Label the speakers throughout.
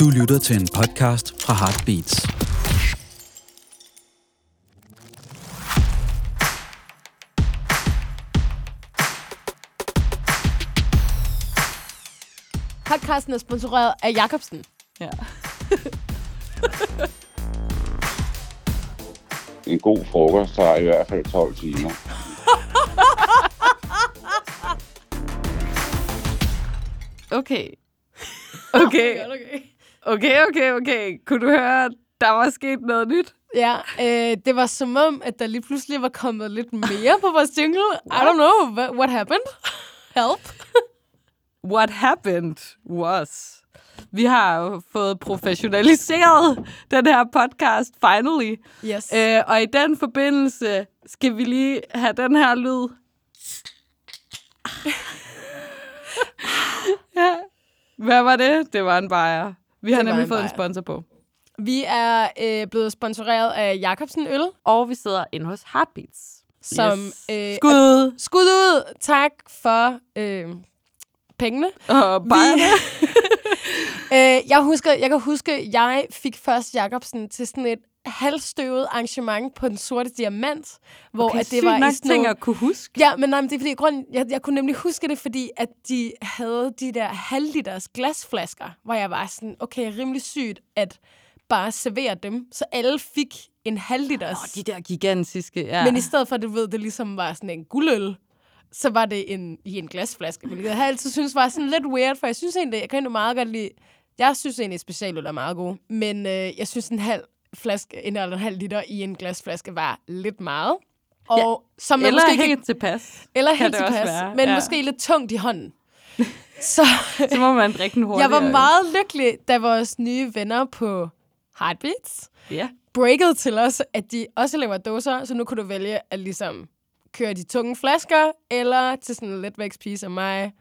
Speaker 1: Du lytter til en podcast fra Heartbeats.
Speaker 2: Podcasten er sponsoreret af Jacobsen.
Speaker 3: Ja.
Speaker 4: En god frokost tager i hvert fald 12 timer.
Speaker 3: Okay. Okay.
Speaker 2: okay.
Speaker 3: Okay, okay, okay. Kunne du høre, der var sket noget nyt?
Speaker 2: Ja, øh, det var som om, at der lige pludselig var kommet lidt mere på vores jingle. I don't know, what, what happened? Help.
Speaker 3: What happened was... Vi har jo fået professionaliseret den her podcast, finally.
Speaker 2: Yes.
Speaker 3: Øh, og i den forbindelse skal vi lige have den her lyd. ja. Hvad var det? Det var en bajer. Vi har nemlig
Speaker 2: en
Speaker 3: fået en
Speaker 2: bajer.
Speaker 3: sponsor på.
Speaker 2: Vi er øh, blevet sponsoreret af Jacobsen Øl,
Speaker 3: Og vi sidder inde hos Heartbeats.
Speaker 2: som...
Speaker 3: Yes.
Speaker 2: Øh,
Speaker 3: Skud
Speaker 2: Skud ud. Tak for øh, pengene.
Speaker 3: og bajerne.
Speaker 2: Øh, jeg, husker, jeg kan huske, jeg fik først Jacobsen til sådan et halvstøvet arrangement på den sorte diamant, hvor
Speaker 3: Okay,
Speaker 2: at det var
Speaker 3: nok
Speaker 2: i sådan nogle-
Speaker 3: at kunne huske.
Speaker 2: Ja, men, nej, men det er fordi, grund, jeg, jeg kunne nemlig huske det, fordi at de havde de der halvliters glasflasker, hvor jeg var sådan, okay, rimelig sygt at bare servere dem, så alle fik en halvliters.
Speaker 3: Åh, de der gigantiske, ja.
Speaker 2: Men i stedet for, at du ved, det ligesom var sådan en guldøl, så var det en, i en glasflaske, hvilket jeg altid synes var sådan lidt weird, for jeg synes egentlig, jeg kan egentlig meget godt lide, jeg synes egentlig, at specialøl er meget god, men øh, jeg synes, en halv flaske, en eller en halv liter i en glasflaske var lidt meget. Og
Speaker 3: Ja,
Speaker 2: som man
Speaker 3: Eller
Speaker 2: måske
Speaker 3: helt
Speaker 2: ikke,
Speaker 3: tilpas.
Speaker 2: eller
Speaker 3: kan
Speaker 2: helt tilpas, men
Speaker 3: ja.
Speaker 2: måske lidt tungt i hånden. Så
Speaker 3: Så må man drikke den hurtigere.
Speaker 2: jeg var meget lykkelig, da vores nye venner på Heartbeats
Speaker 3: Ja.
Speaker 2: breaket til os, at de også laver dåser, så nu kunne du vælge at ligesom køre de tunge flasker, eller til sådan en letvægtspise af mig,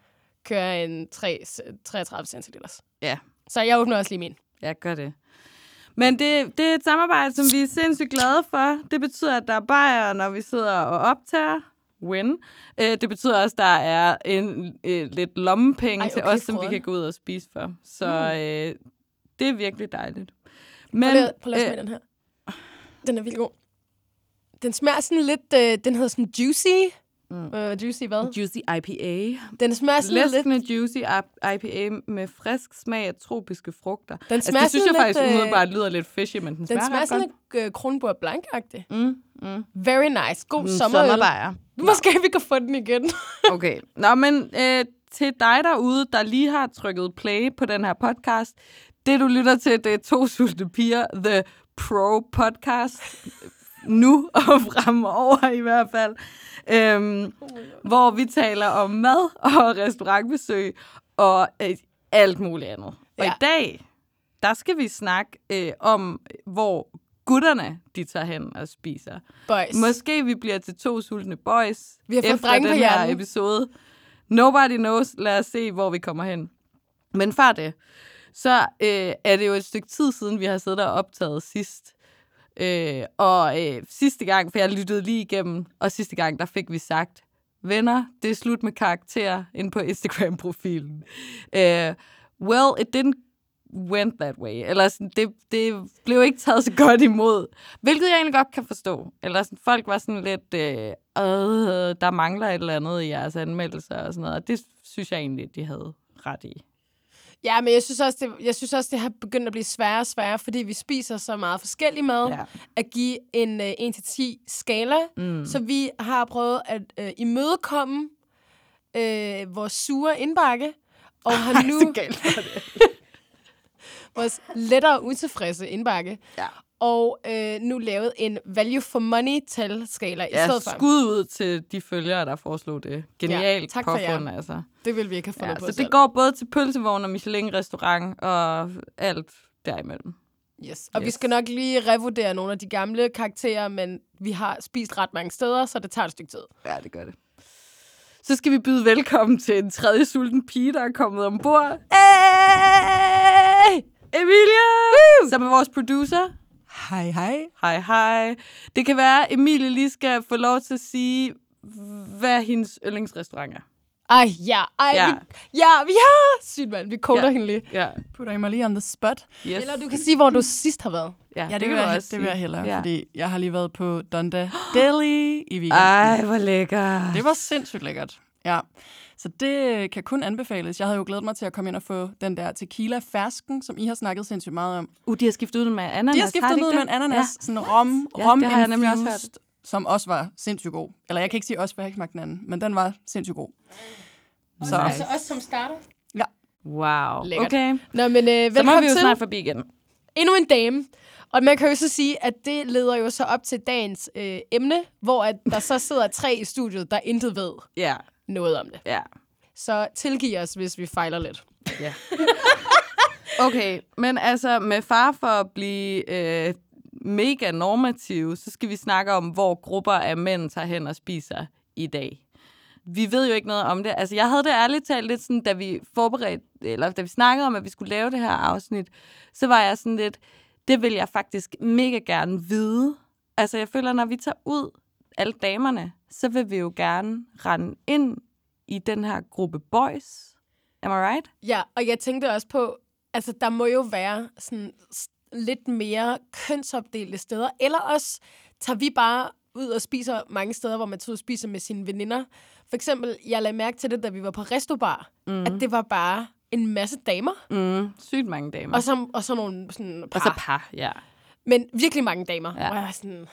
Speaker 2: køre en 3, 33 centiliters.
Speaker 3: Ja,
Speaker 2: Så jeg åbner også lige min.
Speaker 3: jeg gør det. Men det, det er et samarbejde, som vi er sindssygt glade for. Det betyder, at der er bajer, når vi sidder og optager. Win. Øh, det betyder også, at der er en, øh, lidt lommepenge
Speaker 2: Ej,
Speaker 3: til
Speaker 2: okay,
Speaker 3: os, som vi kan gå ud og spise for. Så øh, det er virkelig dejligt.
Speaker 2: Men, prøv prøv at
Speaker 3: øh,
Speaker 2: smage den her. Den er vildt god. Den smager sådan lidt, øh, den hedder sådan juicy. Mm. Øh, juicy hvad?
Speaker 3: Juicy IPA.
Speaker 2: Den smager sådan lidt,
Speaker 3: Læskende juicy IPA med frisk smag af tropiske frugter.
Speaker 2: den
Speaker 3: Altså,
Speaker 2: smager
Speaker 3: det synes jeg
Speaker 2: sådan
Speaker 3: faktisk
Speaker 2: lidt, øh,
Speaker 3: umiddelbart lyder lidt fishy, men den,
Speaker 2: den
Speaker 3: smager,
Speaker 2: smager sådan
Speaker 3: godt.
Speaker 2: lidt øh, Kronborg Blanc-agtig.
Speaker 3: Mm, mm.
Speaker 2: Very nice. God
Speaker 3: Mm,
Speaker 2: sommerøl.
Speaker 3: sommerbajer.
Speaker 2: Måske vi kan få den igen.
Speaker 3: Okay. Nå, men øh, til dig derude, der lige har trykket play på den her podcast, det du lytter til, det er to sultne piger, The Pro Podcast, nu og fremover i hvert fald, øhm, hvor vi taler om mad og restaurantbesøg og øh, alt muligt andet. Og
Speaker 2: Ja.
Speaker 3: i dag, der skal vi snakke øh, om, hvor gutterne de tager hen og spiser.
Speaker 2: Boys.
Speaker 3: Måske vi bliver til to sultne boys
Speaker 2: Vi har fået
Speaker 3: efter
Speaker 2: drenge på
Speaker 3: den her
Speaker 2: hjernen.
Speaker 3: episode. Nobody knows. Lad os se, hvor vi kommer hen. Men før det, så øh, er det jo et stykke tid siden, vi har siddet og optaget sidst. Øh, og øh, sidste gang, for jeg lyttede lige igennem, og sidste gang, der fik vi sagt, venner, det er slut med karakterer ind på Instagram-profilen. Øh, well, it didn't went that way. Eller sådan, det, det blev ikke taget så godt imod. Hvilket jeg egentlig godt kan forstå. Eller sådan, folk var sådan lidt, øh, øh, der mangler et eller andet i jeres anmeldelser og sådan noget. Og det synes jeg egentlig, de havde ret i.
Speaker 2: Ja, men jeg synes, også, det, jeg synes også, det har begyndt at blive sværere og sværere, fordi vi spiser så meget forskellig mad,
Speaker 3: Ja.
Speaker 2: at give en uh, 1-10 skala. Mm. Så vi har prøvet at uh, imødekomme uh, vores sure indbakke, og har nu
Speaker 3: så galt
Speaker 2: vores lettere utilfredse indbakke.
Speaker 3: Ja.
Speaker 2: Og øh, nu lavet en value for money talskala i
Speaker 3: Ja,
Speaker 2: stedet for.
Speaker 3: skud ud til de følgere, der foreslog det. Genialt
Speaker 2: Ja, tak for jer.
Speaker 3: påfund, altså.
Speaker 2: Det vil vi ikke have fundet
Speaker 3: Ja,
Speaker 2: på
Speaker 3: så
Speaker 2: selv.
Speaker 3: det går både til pølsevogn og Michelin-restaurant og alt derimellem.
Speaker 2: Yes. Og yes. vi skal nok lige revurdere nogle af de gamle karakterer, men vi har spist ret mange steder, så det tager et stykke tid.
Speaker 3: Ja, det gør det. Så skal vi byde velkommen til en tredje sulten pige, der er kommet ombord.
Speaker 2: Hey!
Speaker 3: Emilie! Som er vores producer.
Speaker 5: Hej, hej.
Speaker 3: Hej, hej. Det kan være, at Emilie lige skal få lov til at sige, hvad hendes yndlingsrestaurant er.
Speaker 2: Ej, ja. Ej,
Speaker 3: Ja.
Speaker 2: ja. Vi, ja, vi har... Sygt, mand. Vi koder
Speaker 3: Ja.
Speaker 2: ja. hende lige.
Speaker 3: Ja.
Speaker 5: Putter mig lige on the spot?
Speaker 3: Yes.
Speaker 2: Eller du kan sige, hvor du sidst har været.
Speaker 3: ja,
Speaker 5: Ja, det,
Speaker 3: kan
Speaker 5: vil, jeg,
Speaker 3: også
Speaker 5: det vil jeg hellere,
Speaker 3: Ja.
Speaker 5: ja. fordi jeg har lige været på Donda Deli i weekenden.
Speaker 3: Ej, hvor lækker.
Speaker 5: Det var sindssygt lækkert. Ja. Så det kan kun anbefales. Jeg havde jo glædet mig til at komme ind og få den der tequila fersken, som I har snakket sindssygt meget om.
Speaker 3: Uh, de har skiftet ud med ananas.
Speaker 5: De har skiftet
Speaker 3: de
Speaker 5: ud med en ananas,
Speaker 3: Ja.
Speaker 5: ja. sådan rom,
Speaker 3: Ja,
Speaker 5: rom
Speaker 3: det har jeg nemlig også
Speaker 5: infused, som også var sindssygt god. Eller jeg kan ikke sige også, for jeg ikke smagt den anden, men den var sindssygt god. Så
Speaker 2: Altså også som starter.
Speaker 3: Wow.
Speaker 2: Lækkert.
Speaker 3: Okay.
Speaker 2: Nå, men øh,
Speaker 3: Så må vi
Speaker 2: velkommen
Speaker 3: jo
Speaker 2: til
Speaker 3: snart forbi igen.
Speaker 2: endnu en dame. Og man kan jo så sige, at det leder jo så op til dagens øh, emne, hvor at der så sidder tre i studiet, der intet ved
Speaker 3: Ja,
Speaker 2: noget om det.
Speaker 3: ja.
Speaker 2: Så tilgiv os, hvis vi fejler lidt.
Speaker 3: Ja. Okay, men altså med far for at blive øh, mega normativ, så skal vi snakke om, hvor grupper af mænd tager hen og spiser i dag. Vi ved jo ikke noget om det. Altså, jeg havde det ærligt talt lidt sådan, da vi forberedte, eller da vi snakkede om, at vi skulle lave det her afsnit, så var jeg sådan lidt, det vil jeg faktisk mega gerne vide. Altså, jeg føler, når vi tager ud, alle damerne, så vil vi jo gerne rende ind i den her gruppe boys. Am I right?
Speaker 2: Ja, og jeg tænkte også på, altså der må jo være sådan lidt mere kønsopdelte steder, eller også tager vi bare ud og spiser mange steder, hvor man tager ud og spiser med sine veninder. For eksempel, jeg lagde mærke til det, da vi var på Restobar, mm. at det var bare en masse damer,
Speaker 3: Mm, sygt mange damer.
Speaker 2: og så, og så nogle sådan par.
Speaker 3: og så par, ja.
Speaker 2: Men virkelig mange damer.
Speaker 3: Ja.
Speaker 2: Ja. Og jeg var sådan,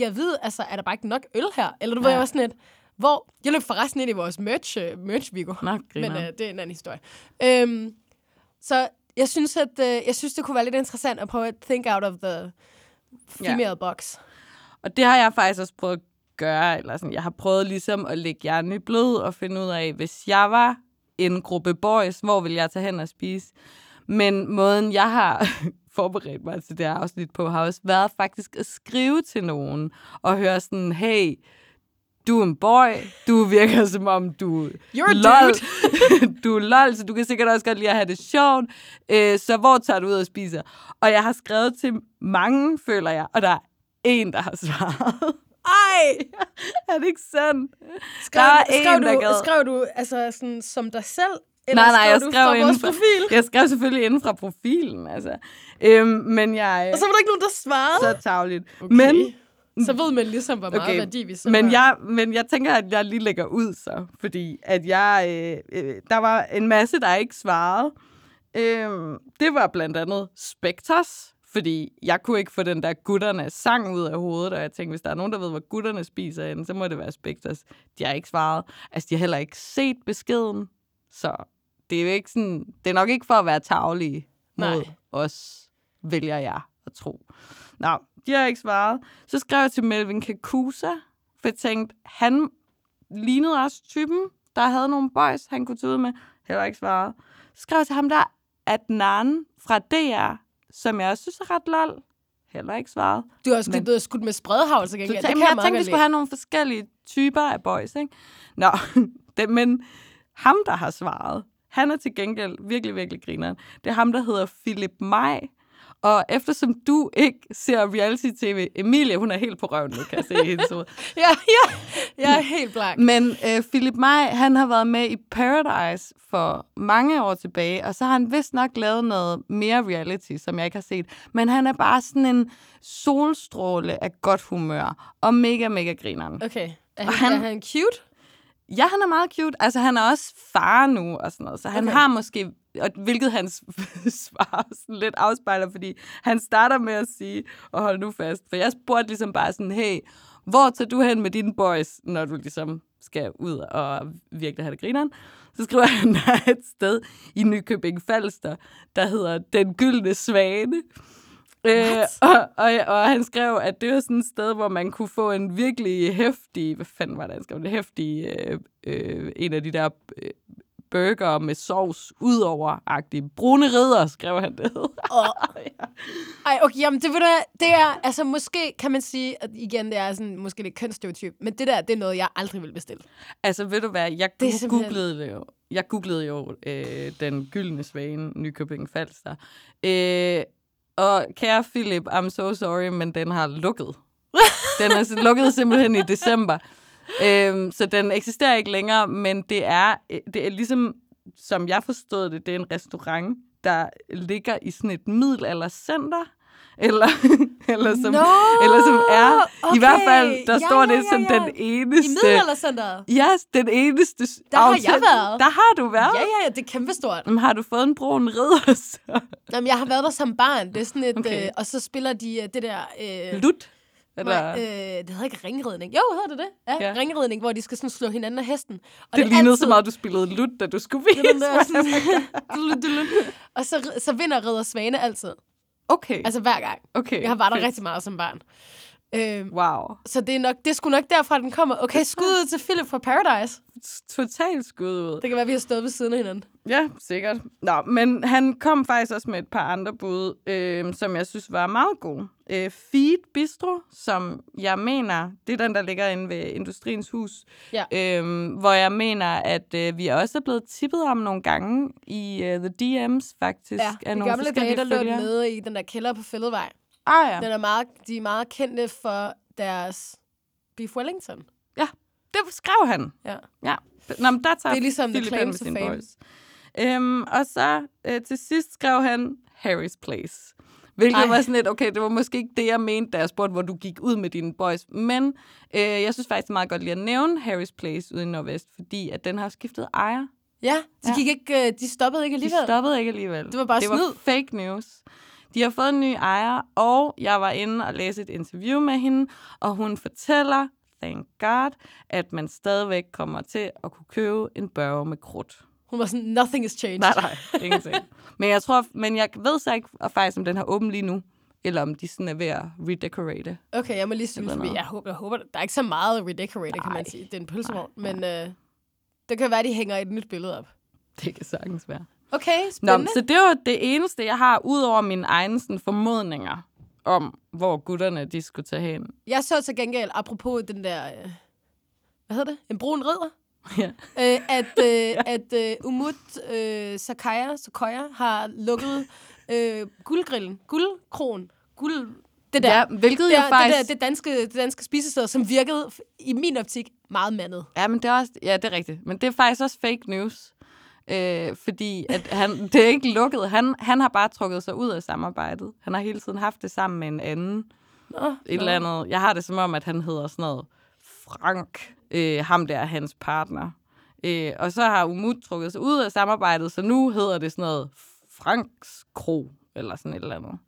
Speaker 2: jeg ved, altså, er der bare ikke nok øl her? Eller du ved,
Speaker 3: Ja.
Speaker 2: jeg var sådan et, hvor, jeg løb forresten ind i vores merch, uh, merch Vigo.
Speaker 3: Nå,
Speaker 2: Men
Speaker 3: griner.
Speaker 2: øh, det er en anden historie. Øhm, så jeg synes, at øh, jeg synes, det kunne være lidt interessant at prøve at think out of the female yeah. box.
Speaker 3: Og det har jeg faktisk også prøvet at gøre. Eller sådan, jeg har prøvet ligesom at lægge hjernen i blød og finde ud af, hvis jeg var en gruppe boys, hvor vil jeg tage hen og spise? Men måden, jeg har forberedt mig til det her afsnit på, har også været faktisk at skrive til nogen og høre sådan, hey, du er en boy, du virker som om du
Speaker 2: You're
Speaker 3: lol. du er lol, så du kan sikkert også godt lide at have det sjovt. Øh, så hvor tager du ud og spiser? Og jeg har skrevet til mange, føler jeg, og der er en, der har svaret. Ej, er det ikke sandt?
Speaker 2: Skrev,
Speaker 3: Der er
Speaker 2: skrev,
Speaker 3: en, der
Speaker 2: du,
Speaker 3: gad.
Speaker 2: skrev du altså sådan som dig selv? Eller
Speaker 3: Nej, nej, jeg skrev
Speaker 2: fra
Speaker 3: inden
Speaker 2: vores profil?
Speaker 3: Jeg skrev selvfølgelig inden fra profilen, altså. Øhm, men jeg...
Speaker 2: Og så var der ikke nogen, der svarede?
Speaker 3: så tavligt. Okay. Men,
Speaker 2: så ved man ligesom, hvor meget
Speaker 3: Okay,
Speaker 2: værdi vi selv
Speaker 3: men,
Speaker 2: har.
Speaker 3: jeg, men jeg tænker, at jeg lige lægger ud så, fordi at jeg, øh, øh, der var en masse, der ikke svarede. Øh, det var blandt andet Spectres, fordi jeg kunne ikke få den der gutternes sang ud af hovedet, og jeg tænkte, hvis der er nogen, der ved, hvad gutterne spiser henne, så må det være Spectres. De har ikke svaret. Altså, de har heller ikke set beskeden, så det er jo ikke sådan, det er nok ikke for at være tavlige mod
Speaker 2: Nej.
Speaker 3: Os, vælger jeg at tro. Nå, de har ikke svaret. Så skrev jeg til Melvin Kakusa, for jeg tænkte, han lignede også typen, der havde nogle boys, han kunne tage ud med. Heller ikke svaret. Så skrev jeg til ham der, Adnan fra DR, som jeg også synes er ret lol. Heller ikke svaret.
Speaker 2: Du har også
Speaker 3: Men-
Speaker 2: blevet skudt med spredhavl, så gengæld. Det kan
Speaker 3: jeg
Speaker 2: meget
Speaker 3: tænkte, vi skulle have nogle forskellige typer af boys, ikke? Nå, det, men ham, der har svaret, han er til gengæld virkelig, virkelig grineren. Det er ham, der hedder Philip Maj. Og eftersom du ikke ser reality-tv, Emilie, hun er helt på røven nu, kan jeg se i hendes hoved.
Speaker 2: Ja, ja. Jeg er helt blank.
Speaker 3: Men øh, Philip Maj, han har været med i Paradise for mange år tilbage, og så har han vist nok lavet noget mere reality, som jeg ikke har set. Men han er bare sådan en solstråle af godt humør, og mega, mega grineren.
Speaker 2: Okay. Er
Speaker 3: Og
Speaker 2: han,
Speaker 3: han-
Speaker 2: er han cute?
Speaker 3: Ja, han er meget cute. Altså, han er også far nu og sådan noget, så han
Speaker 2: Okay.
Speaker 3: har måske, og hvilket hans svar sådan lidt afspejler, fordi han starter med at sige, og hold nu fast, for jeg spurgte ligesom bare sådan, hey, hvor tager du hen med dine boys, når du ligesom skal ud og virkelig have det grineren? Så skriver han, der er et sted i Nykøbing Falster, der hedder Den Gyldne Svane. Øh, og, og, og han skrev, at det var sådan et sted, hvor man kunne få en virkelig hæftig, hvad fanden var det, han skrev, en hæftig, øh, øh, en af de der øh, burger med sovs udover-agtige. Brune ridder, skrev han det.
Speaker 2: Ej, okay, jamen det, ved du, det er, altså måske kan man sige, at igen, det er sådan, måske lidt kønsstereotyp, men det der, det er noget, jeg aldrig vil bestille.
Speaker 3: altså, ved du hvad, jeg
Speaker 2: Det
Speaker 3: det
Speaker 2: simpelthen-
Speaker 3: googlede det jo. Jeg googlede jo øh, den gyldne svane, Nykøbing Falster. Øh, og kære Philip, I'm so sorry, men den har lukket. Den er lukket simpelthen i december. øhm, så den eksisterer ikke længere, men det er, øh, det er ligesom, som jeg forstod det, det er en restaurant, der ligger i sådan et middelaldercenter, eller, eller, som,
Speaker 2: Nå,
Speaker 3: eller som er, i hvert fald,
Speaker 2: okay.
Speaker 3: der
Speaker 2: Ja,
Speaker 3: står
Speaker 2: ja,
Speaker 3: det som
Speaker 2: ja.
Speaker 3: den
Speaker 2: I
Speaker 3: eneste...
Speaker 2: middelaldercenteret.
Speaker 3: Ja, den eneste...
Speaker 2: Der har jeg
Speaker 3: autent-
Speaker 2: været.
Speaker 3: Der har du været?
Speaker 2: Ja, ja, ja, det er kæmpestort.
Speaker 3: Jamen, har du fået en brun ridder så?
Speaker 2: Jamen, jeg har været der som barn. Det er sådan et...
Speaker 3: Okay.
Speaker 2: Øh, og så spiller de øh, det der... Øh,
Speaker 3: Lut?
Speaker 2: Nej,
Speaker 3: Eller?
Speaker 2: øh, det hedder ikke ringridning. Jo, hedder det det? Ja,
Speaker 3: Ja.
Speaker 2: ringridning, hvor de skal sådan slå hinanden af hesten. Og
Speaker 3: det,
Speaker 2: er
Speaker 3: lignede
Speaker 2: altid-
Speaker 3: så meget, du spillede lut, da du skulle vise
Speaker 2: Den der sådan, og så, så vinder Ridder Svane altid.
Speaker 3: Okay,
Speaker 2: Altså hver gang.
Speaker 3: okay.
Speaker 2: Jeg har været der
Speaker 3: fedt.
Speaker 2: rigtig meget som barn. Øhm,
Speaker 3: Wow.
Speaker 2: så det er, nok, det er sgu nok derfra, den kommer. Okay, skud ud til Philip fra Paradise.
Speaker 3: Totalt skud ud.
Speaker 2: Det kan være, vi har stået ved siden af hinanden.
Speaker 3: Ja, sikkert. Nå, men han kom faktisk også med et par andre bud, øh, som jeg synes var meget gode. Øh, Feed Bistro, som jeg mener, det er den, der ligger inde ved Industriens Hus,
Speaker 2: Ja.
Speaker 3: øh, hvor jeg mener, at øh, vi også er blevet tippet om nogle gange i uh, The DM's faktisk.
Speaker 2: Ja,
Speaker 3: af nogle
Speaker 2: gamle dage, der lå nede i den der kælder på Fælledvej.
Speaker 3: Ah ja,
Speaker 2: Den er meget, de er meget kendte for deres Beef Wellington.
Speaker 3: det skrev han.
Speaker 2: Ja.
Speaker 3: Ja. Nå, men der tager
Speaker 2: Det er ligesom The
Speaker 3: Philip
Speaker 2: claim
Speaker 3: hen med
Speaker 2: to fame.
Speaker 3: boys. Øhm, og så øh, til sidst skrev han Harry's Place. Hvilket
Speaker 2: Ej.
Speaker 3: Var sådan lidt, okay, det var måske ikke det, jeg mente, da jeg spurgte, hvor du gik ud med dine boys. Men øh, jeg synes faktisk, meget godt lige at nævne Harry's Place ude i Nordvest, fordi at den har skiftet ejer.
Speaker 2: Ja, de,
Speaker 3: Ja.
Speaker 2: gik ikke, øh, de stoppede ikke
Speaker 3: De
Speaker 2: alligevel.
Speaker 3: stoppede ikke alligevel.
Speaker 2: Det var bare
Speaker 3: det
Speaker 2: snyd.
Speaker 3: var fake news. De har fået en ny ejer, og jeg var inde og læse et interview med hende, og hun fortæller, thank God, at man stadigvæk kommer til at kunne købe en børge med krudt.
Speaker 2: Hun var sådan, nothing is changed.
Speaker 3: Nej, nej, ingenting. men jeg tror, men jeg ved så ikke og faktisk, om den har åben lige nu, eller om de sådan er ved at redecorate.
Speaker 2: Okay, jeg må lige synes, jeg håber, jeg håber, der er ikke så meget redecorated, kan man sige. Det er en pølsevogn, men øh, det kan være, de hænger et nyt billede op.
Speaker 3: Det kan sagtens være.
Speaker 2: Okay,
Speaker 3: Nå,
Speaker 2: spændende.
Speaker 3: så det var det eneste, jeg har, ud over mine egne sådan, formodninger om, hvor gutterne de skulle tage hen.
Speaker 2: Jeg så til gengæld, apropos den der, øh, hvad hedder det? En brun ridder?
Speaker 3: Ja.
Speaker 2: øh, at øh, at øh, Umut øh, Sakaya, Sakoya har lukket øh, guldgrillen, guldkron, guld... Det der,
Speaker 3: Ja, hvilket
Speaker 2: det,
Speaker 3: jo
Speaker 2: er-
Speaker 3: faktisk...
Speaker 2: det, der, det danske, det danske spisested, som virkede i min optik meget mandet.
Speaker 3: Ja, men det er også, ja, det er rigtigt. Men det er faktisk også fake news. Øh, fordi at han, det er ikke lukket. Han, han har bare trukket sig ud af samarbejdet. Han har hele tiden haft det sammen med en anden.
Speaker 2: Nå,
Speaker 3: Et eller andet. Jeg har det som om, at han hedder sådan noget Frank. Øh, ham der er hans partner. Øh, og så har Umut trukket sig ud af samarbejdet, så nu hedder det sådan noget Franks Kro, eller sådan et eller andet.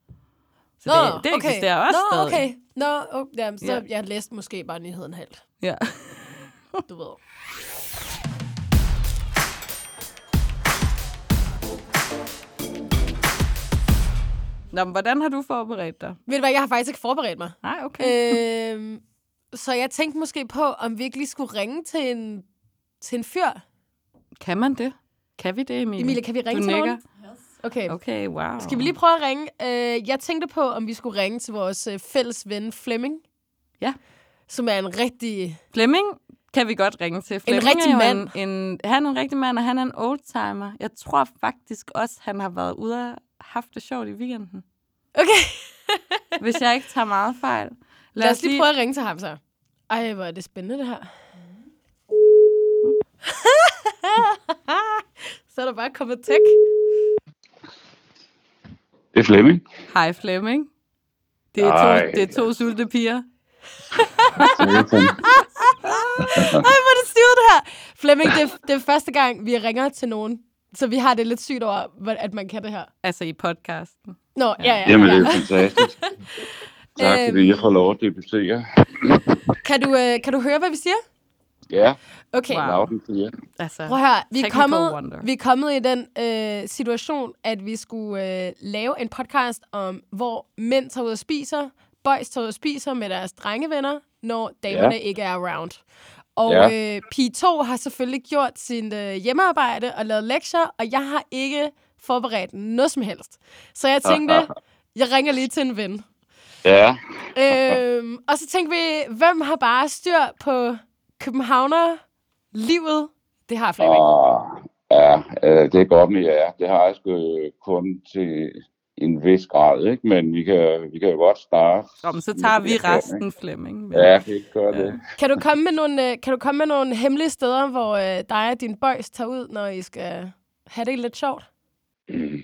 Speaker 3: Så det, det
Speaker 2: okay.
Speaker 3: eksisterer også
Speaker 2: Nå,
Speaker 3: stadig.
Speaker 2: okay. Nå, okay. Jamen, så
Speaker 3: Ja.
Speaker 2: jeg læste måske bare nyheden halvt,
Speaker 3: Ja.
Speaker 2: du ved.
Speaker 3: Nå, men hvordan har du forberedt dig?
Speaker 2: Ved du hvad, jeg har faktisk ikke forberedt mig.
Speaker 3: Nej, okay.
Speaker 2: øhm, så jeg tænkte måske på, om vi ikke lige skulle ringe til en, til en fyr.
Speaker 3: Kan man det? Kan vi det, Emilie?
Speaker 2: Emilie, kan vi ringe
Speaker 3: du
Speaker 2: til
Speaker 3: nikker.
Speaker 2: nogen? Okay.
Speaker 3: Okay, wow.
Speaker 2: Skal vi lige prøve at ringe? Øh, jeg tænkte på, om vi skulle ringe til vores øh, fælles ven Flemming.
Speaker 3: Ja.
Speaker 2: Som er en rigtig...
Speaker 3: Flemming kan vi godt ringe til. Flemming
Speaker 2: rigtig
Speaker 3: er jo
Speaker 2: mand.
Speaker 3: En, en, han er en rigtig mand, og han er en oldtimer. Jeg tror faktisk også, han har været ude haft det sjovt i weekenden.
Speaker 2: Okay,
Speaker 3: Hvis jeg ikke tager meget fejl.
Speaker 2: lad os lige prøve at ringe til ham så. Ej, hvor er det spændende det her. så er der bare kommet tæk.
Speaker 4: Det er Flemming.
Speaker 3: Hej Flemming. Det er,
Speaker 4: Hej.
Speaker 3: to, det er to sulte piger.
Speaker 2: Ej, hvor er det stivet det her. Flemming, det er, det er første gang, vi ringer til nogen. Så vi har det lidt sygt over, at man kan det her.
Speaker 3: Altså i podcasten.
Speaker 2: Nå, ja, ja.
Speaker 4: Jamen,
Speaker 2: ja.
Speaker 4: det er fantastisk. Tak
Speaker 2: Øhm.
Speaker 4: fordi jeg får lov at debutere.
Speaker 2: Kan, du, øh, kan du høre, hvad vi siger?
Speaker 4: Ja,
Speaker 2: Okay.
Speaker 3: Wow. Altså,
Speaker 2: Prøv at høre, vi er, kommet,
Speaker 3: wonder.
Speaker 2: vi er kommet i den øh, situation, at vi skulle øh, lave en podcast om, hvor mænd tager ud og spiser, boys tager ud og spiser med deres drengevenner, når damerne
Speaker 4: Ja.
Speaker 2: ikke er around. Og
Speaker 4: Ja.
Speaker 2: øh, Pige 2 har selvfølgelig gjort sin øh, hjemmearbejde og lavet lektier, og jeg har ikke forberedt noget som helst. Så jeg tænkte, jeg ringer lige til en ven.
Speaker 4: Ja,
Speaker 2: øhm, og så tænkte vi, hvem har bare styr på Københavner livet? Det har Flemming.
Speaker 4: og, ja øh, det er godt med jer. Det har jeg sgu kun til en vis grad, ikke? Men vi kan, vi kan jo godt starte.
Speaker 3: Nå, men så tager vi resten, Flemming. Men-
Speaker 4: ikke? Ja, vi kan gøre det.
Speaker 2: Kan du komme med nogle, øh, kan du komme med nogle hemmelige steder, hvor øh, dig og din boys tager ud, når I skal have det lidt sjovt?
Speaker 4: Mm.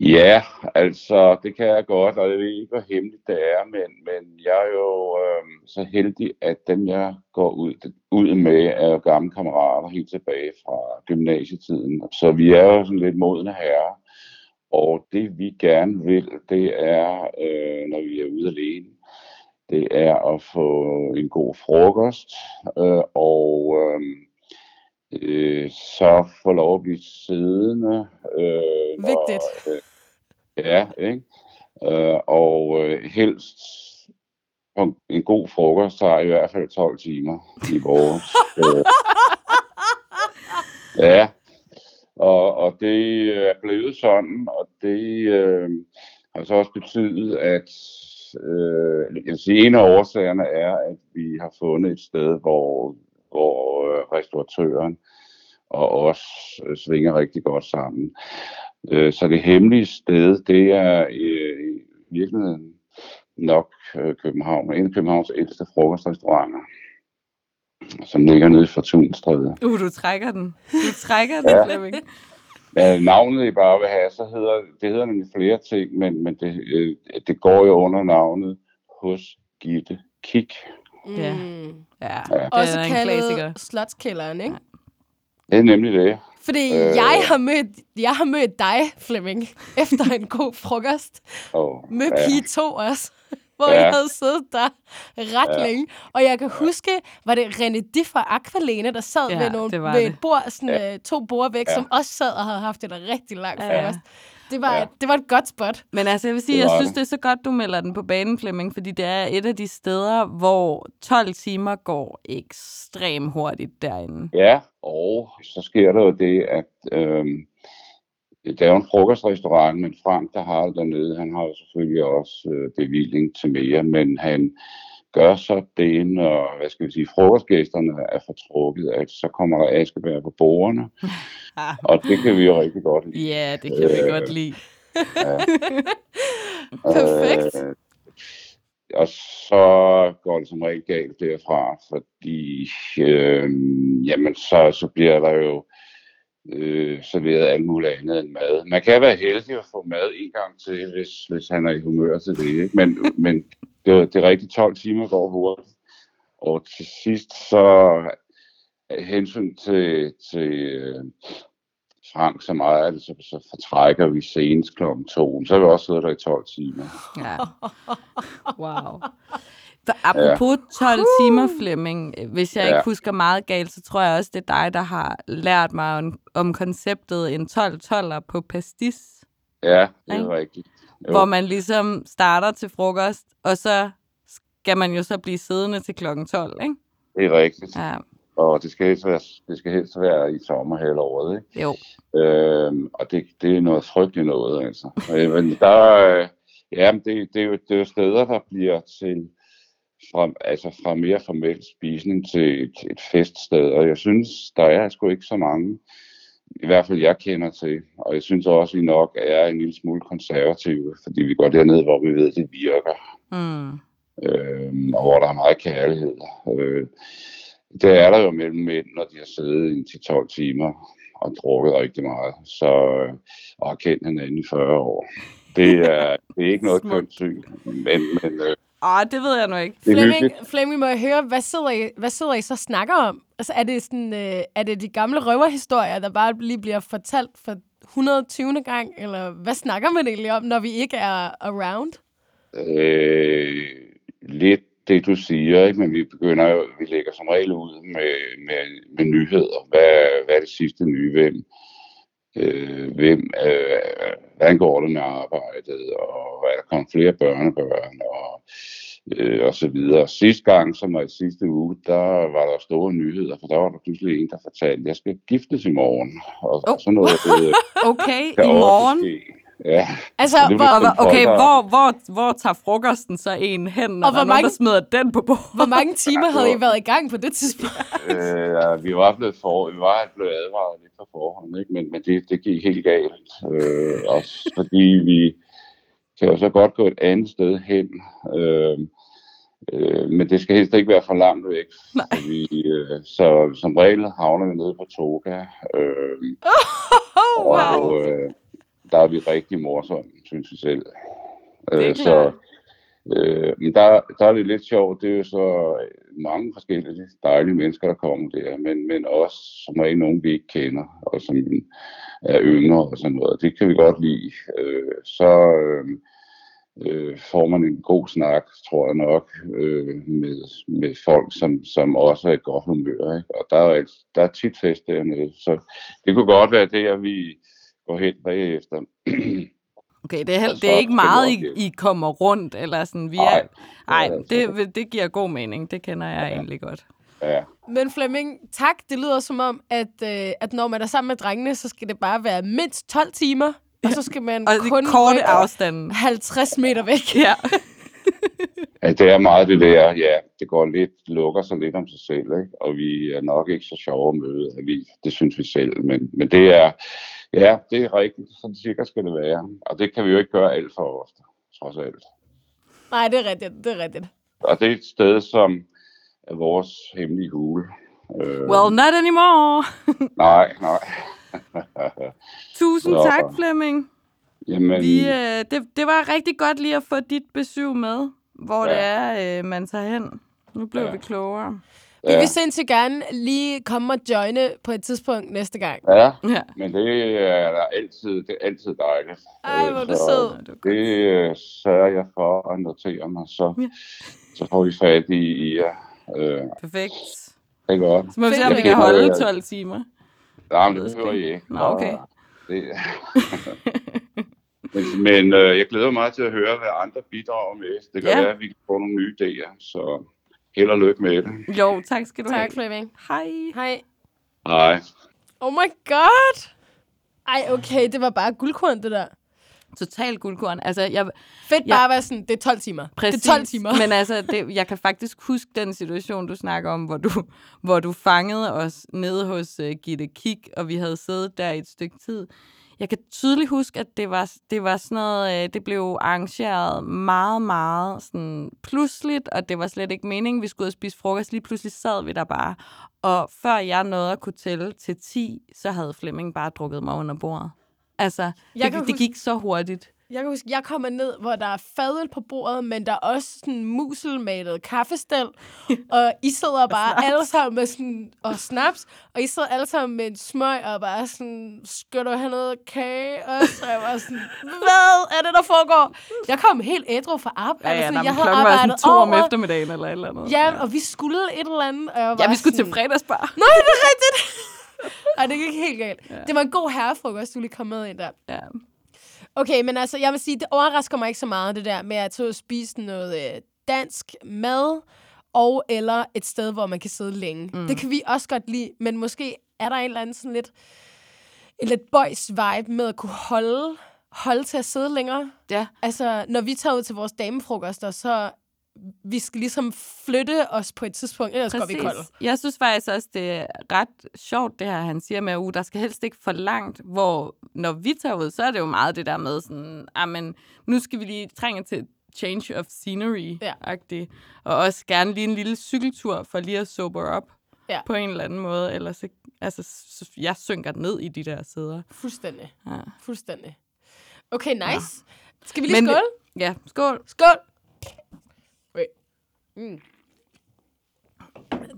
Speaker 4: Ja, altså, det kan jeg godt, og jeg ved ikke, hvor hemmeligt det er, men, men jeg er jo øh, så heldig, at dem, jeg går ud, ud med, er jo gamle kammerater helt tilbage fra gymnasietiden. Så vi er jo sådan lidt modne herrer, og det vi gerne vil, det er, øh, når vi er ude alene, det er at få en god frokost, øh, og øh, øh, så få lov at blive siddende. Øh, når,
Speaker 2: Vigtigt.
Speaker 4: øh, ja, ikke? Øh, og øh, helst en- en god frokost tager i hvert fald 12 timer i vores. øh, ja, og, og det er blevet sådan, og det øh, har så også betydet, at øh, jeg vil sige, en af årsagerne er, at vi har fundet et sted, hvor, hvor øh, restauratøren og os øh, svinger rigtig godt sammen. Øh, så det hemmelige sted, det er øh, i virkeligheden nok øh, København, en af Københavns ældste frokostrestauranter, som ligger nede i Fortunstræde.
Speaker 3: Uh, du trækker den. Du trækker den,
Speaker 4: Ja.
Speaker 3: Flemming.
Speaker 4: Ja, navnet I bare vil have, så hedder det hedder nemlig flere ting, men, men det, øh, det går jo under navnet hos Gitte Kik.
Speaker 3: Ja.
Speaker 2: Mm.
Speaker 3: Ja,
Speaker 4: Ja.
Speaker 3: det
Speaker 2: Også
Speaker 3: en klassiker.
Speaker 2: kaldet Slotskælderen, ikke?
Speaker 4: Det er nemlig det.
Speaker 2: Fordi
Speaker 4: Øh.
Speaker 2: jeg, har mødt, jeg har mødt dig, Flemming, efter en god frokost.
Speaker 4: Og,
Speaker 2: Med
Speaker 4: ja,
Speaker 2: Pige 2 også. Hvor
Speaker 4: Ja.
Speaker 2: jeg havde siddet der ret
Speaker 4: Ja.
Speaker 2: længe. Og jeg kan huske, var det René Di fra Aqualene, der sad
Speaker 3: Ja,
Speaker 2: ved, nogle,
Speaker 3: det
Speaker 2: ved et bord, sådan, ja. to bord væk,
Speaker 4: Ja.
Speaker 2: som også sad og havde haft et rigtig langt
Speaker 3: Ja.
Speaker 2: frokost. Det var,
Speaker 4: Ja.
Speaker 2: det var et godt spot.
Speaker 3: Men altså, jeg vil sige, jeg synes,
Speaker 4: det.
Speaker 3: det er så godt, du melder den på banen, Flemming, fordi det er et af de steder, hvor 12 timer går ekstremt hurtigt derinde.
Speaker 4: ja, og så sker der jo det, at øh, det er jo en frokostrestaurant, men Frank, der har det dernede, han har jo selvfølgelig også øh, bevilling til mere, men han gør så det, når hvad skal vi sige, frokostgæsterne er fortrukket, at så kommer der askebær på bordene, og det kan vi jo rigtig godt lide.
Speaker 3: Ja, det kan vi
Speaker 4: Øh,
Speaker 3: godt lide.
Speaker 2: Perfekt.
Speaker 4: Øh, og så går det som regel galt derfra, fordi øh, jamen, så, så bliver der jo øh, serveret alt muligt andet end mad. Man kan være heldig at få mad en gang til, hvis, hvis han er i humør til det. Ikke? Men, men det, det er rigtigt, 12 timer går hurtigt. Og til sidst så hensyn til, til øh, Frank som ejer det, så, så fortrækker vi senest klokken to. Så har vi også siddet der i 12 timer.
Speaker 3: Ja. Wow. For apropos 12 timer, Flemming, hvis jeg
Speaker 4: Ja.
Speaker 3: ikke husker meget galt, så tror jeg også, det er dig, der har lært mig om, om konceptet en 12-12'er på pastis,
Speaker 4: Ja, det er rigtigt. Jo.
Speaker 3: hvor man ligesom starter til frokost, og så skal man jo så blive siddende til klokken 12, ikke?
Speaker 4: Det er rigtigt.
Speaker 3: Ja,
Speaker 4: Og det skal helst være, det skal helst være i sommerhalvåret, ikke?
Speaker 3: jo.
Speaker 4: Øhm, og det, det er noget frygteligt noget, altså. Øh, Men der, øh, ja, det, det, er jo, det er jo steder, der bliver til fra, altså fra mere formel spisning til et, et feststed, og jeg synes, der er sgu ikke så mange, i hvert fald jeg kender til, og jeg synes også, vi nok er en lille smule konservative, fordi vi går derned, hvor vi ved, det virker.
Speaker 3: Mm.
Speaker 4: øh, og hvor der er meget kærlighed. Øh, det er der jo mellem mænd, når de har siddet i 10-12 timer og drukket rigtig meget, så, øh, og har kendt hinanden i 40 år. Det er, det er ikke noget kønt syn, men, men øh,
Speaker 3: Åh, det ved jeg nu ikke.
Speaker 2: Flemming. Flemming, må jeg høre, hvad sidder, I, hvad sidder I så snakker om? Altså, er det, sådan, øh, er det de gamle røverhistorier, der bare lige bliver fortalt for 120. gang? Eller hvad snakker man egentlig om, når vi ikke er around?
Speaker 4: Øh, lidt det, du siger, ikke? men vi begynder jo, vi lægger som regel ud med, med, med nyheder. Hvad, hvad er det sidste nye? Hvem, øh, hvem øh, hvordan går det med arbejdet? Og er der kommet flere børnebørn? Og, øh, og så videre. Sidste gang, som var i sidste uge, der var der store nyheder, for der var der pludselig en, der fortalte, at jeg skal giftes i morgen. Og
Speaker 3: Oh.
Speaker 4: sådan noget øh,
Speaker 3: Okay, i morgen.
Speaker 4: ske. Ja,
Speaker 2: Altså,
Speaker 4: Det
Speaker 2: hvor,
Speaker 3: okay,
Speaker 4: folk, der-
Speaker 3: hvor, hvor, hvor tager frokosten så en hen, når
Speaker 2: Og
Speaker 3: der
Speaker 2: hvor
Speaker 3: er der
Speaker 2: mange-
Speaker 3: smider den på bordet?
Speaker 2: hvor mange timer havde I været i gang på det tidspunkt?
Speaker 4: øh, ja, vi var blevet, for, vi var blevet advaret lidt på forhånd, ikke? men, men det, det gik helt galt. Øh, også fordi vi kan jo så godt gå et andet sted hen. Øh, øh, men det skal helst ikke være for langt væk.
Speaker 3: Nej.
Speaker 4: Så, vi, øh, så som regel havner vi nede på Toga. Øh,
Speaker 2: Oh, wow.
Speaker 4: Og øh, der er vi rigtig morsomme, synes vi selv.
Speaker 3: Det er
Speaker 4: Øh, så øh, men der, der er det lidt sjovt. Det er jo så mange forskellige dejlige mennesker, der kommer der, men, men også som er nogen, vi ikke kender, og som er yngre og sådan noget. Det kan vi godt lide. Øh, så øh, øh, får man en god snak, tror jeg nok, øh, med, med folk, som, som også er i godt humør. Ikke? Og der er, der er tit fest dernede, så det kunne godt være det, at vi går hen bagefter.
Speaker 3: Okay, det er,
Speaker 4: Og
Speaker 3: det er ikke meget, I. I kommer rundt, eller sådan. Vi er,
Speaker 4: Nej,
Speaker 3: ej,
Speaker 4: det er
Speaker 3: det, giver god mening. Det kender jeg egentlig godt.
Speaker 4: Ja,
Speaker 2: Men Flemming, tak. Det lyder som om, at, øh, at når man er sammen med drengene, så skal det bare være mindst 12 timer, og så skal man
Speaker 3: Og
Speaker 2: kun
Speaker 3: korte afstanden.
Speaker 2: 50 meter væk.
Speaker 3: Ja.
Speaker 4: Ja, det er meget det der, ja, det går lidt, lukker sig lidt om sig selv, ikke? og vi er nok ikke så sjove at møde, at vi, det synes vi selv, men, men det er, ja, det er rigtigt, sådan cirka skal det være, og det kan vi jo ikke gøre alt for ofte, trods alt.
Speaker 2: Nej, det er rigtigt. Det er rigtigt.
Speaker 4: Og det er et sted, som er vores hemmelige hule. Øh,
Speaker 3: Well, not anymore.
Speaker 4: Nej, nej.
Speaker 3: Tusind
Speaker 4: Nå.
Speaker 3: tak, Flemming.
Speaker 4: Jamen,
Speaker 3: Vi, øh, det, det var rigtig godt lige at få dit besøg med, hvor
Speaker 4: Ja.
Speaker 3: det er, øh, man tager hen. Nu blev
Speaker 4: Ja.
Speaker 3: vi klogere.
Speaker 2: Vi
Speaker 4: ja,
Speaker 2: vil sindssygt gerne lige komme og joine på et tidspunkt næste gang.
Speaker 4: ja,
Speaker 3: Ja.
Speaker 4: men det er der altid, det er altid dejligt.
Speaker 2: Ej,
Speaker 4: Øh,
Speaker 2: hvor du
Speaker 4: så
Speaker 2: sød.
Speaker 4: Det øh, sørger jeg for at notere mig, så,
Speaker 3: Ja.
Speaker 4: så får vi fat i, i jer. Øh,
Speaker 3: Perfekt.
Speaker 4: det er godt.
Speaker 3: Så må vi se, om vi kan holde
Speaker 4: kender-
Speaker 3: 12 timer.
Speaker 4: Nej, men det behøver I
Speaker 3: ikke.
Speaker 4: ikke.
Speaker 3: Nå, okay.
Speaker 4: Det, men men øh, jeg glæder mig meget til at høre, hvad andre bidrager med. Det kan
Speaker 3: Ja.
Speaker 4: være, at vi kan få nogle nye idéer, så held og lykke med det.
Speaker 3: Jo, tak skal du
Speaker 2: Tak,
Speaker 3: have.
Speaker 2: Flemming.
Speaker 3: Hej.
Speaker 2: Hej.
Speaker 4: Hej.
Speaker 2: Oh my god! Ej, okay, det var bare guldkorn, det der.
Speaker 3: Total guldkorn. Altså, jeg,
Speaker 2: Fedt bare at være sådan, det er 12 timer.
Speaker 3: Præcis.
Speaker 2: Det er 12 timer.
Speaker 3: Men altså, det, jeg kan faktisk huske den situation, du snakker om, hvor du, hvor du fangede os nede hos uh, Gitte Kik, og vi havde siddet der i et stykke tid. Jeg kan tydeligt huske, at det var, det var sådan noget, øh, det blev arrangeret meget, meget sådan pludseligt, og det var slet ikke meningen, vi skulle ud og spise frokost. Lige pludselig sad vi der bare. Og før jeg nåede at kunne tælle til 10, så havde Flemming bare drukket mig under bordet. Altså,
Speaker 2: Jeg
Speaker 3: det, det gik så hurtigt.
Speaker 2: Jeg kan huske, jeg kommer ned, hvor der er fadøl på bordet, men der er også sådan muselmalet kaffestel, og I sidder bare
Speaker 3: snaps.
Speaker 2: alle sammen med sådan, og snaps, og I sidder alle sammen med en smøg, og bare sådan, skal du have noget kage også? Og jeg var sådan, hvad er det, der foregår? Jeg kom helt ædru fra arbejde.
Speaker 3: Ja, ja,
Speaker 2: sådan,
Speaker 3: nej,
Speaker 2: jeg
Speaker 3: klokken var sådan to om eftermiddagen eller et eller andet.
Speaker 2: Ja, og vi skulle et eller andet, og jeg var
Speaker 3: Ja, vi skulle
Speaker 2: sådan,
Speaker 3: til fredagsbar.
Speaker 2: Nej, det er rigtigt! Ej, det gik helt galt. Ja. Det var en god herrefrokost, du lige kom med ind der.
Speaker 3: Ja.
Speaker 2: Okay, men altså, jeg vil sige, det overrasker mig ikke så meget, det der med at tage og spise noget øh, dansk mad, og eller et sted, hvor man kan sidde længe. Mm. Det kan vi også godt lide, men måske er der en eller anden sådan lidt, en lidt boys vibe med at kunne holde, holde til at sidde længere.
Speaker 3: Ja.
Speaker 2: Altså, når vi tager ud til vores damefrokoster, så vi skal ligesom flytte os på et tidspunkt, ellers går vi kolde.
Speaker 3: Jeg synes faktisk også, det er ret sjovt, det her, han siger med, at uh, der skal helst ikke for langt, hvor når vi tager ud, så er det jo meget det der med sådan, ah, men nu skal vi lige trænge til change of scenery-agtigt, og også gerne lige en lille cykeltur for lige at sober op
Speaker 2: Ja.
Speaker 3: på en eller anden måde, ellers ikke, altså, så jeg synker ned i de der sæder.
Speaker 2: Fuldstændig.
Speaker 3: Ja.
Speaker 2: Fuldstændig. Okay, nice. Ja. Skal vi lige
Speaker 3: Men-
Speaker 2: skåle?
Speaker 3: Ja, skål.
Speaker 2: Skål! Mm.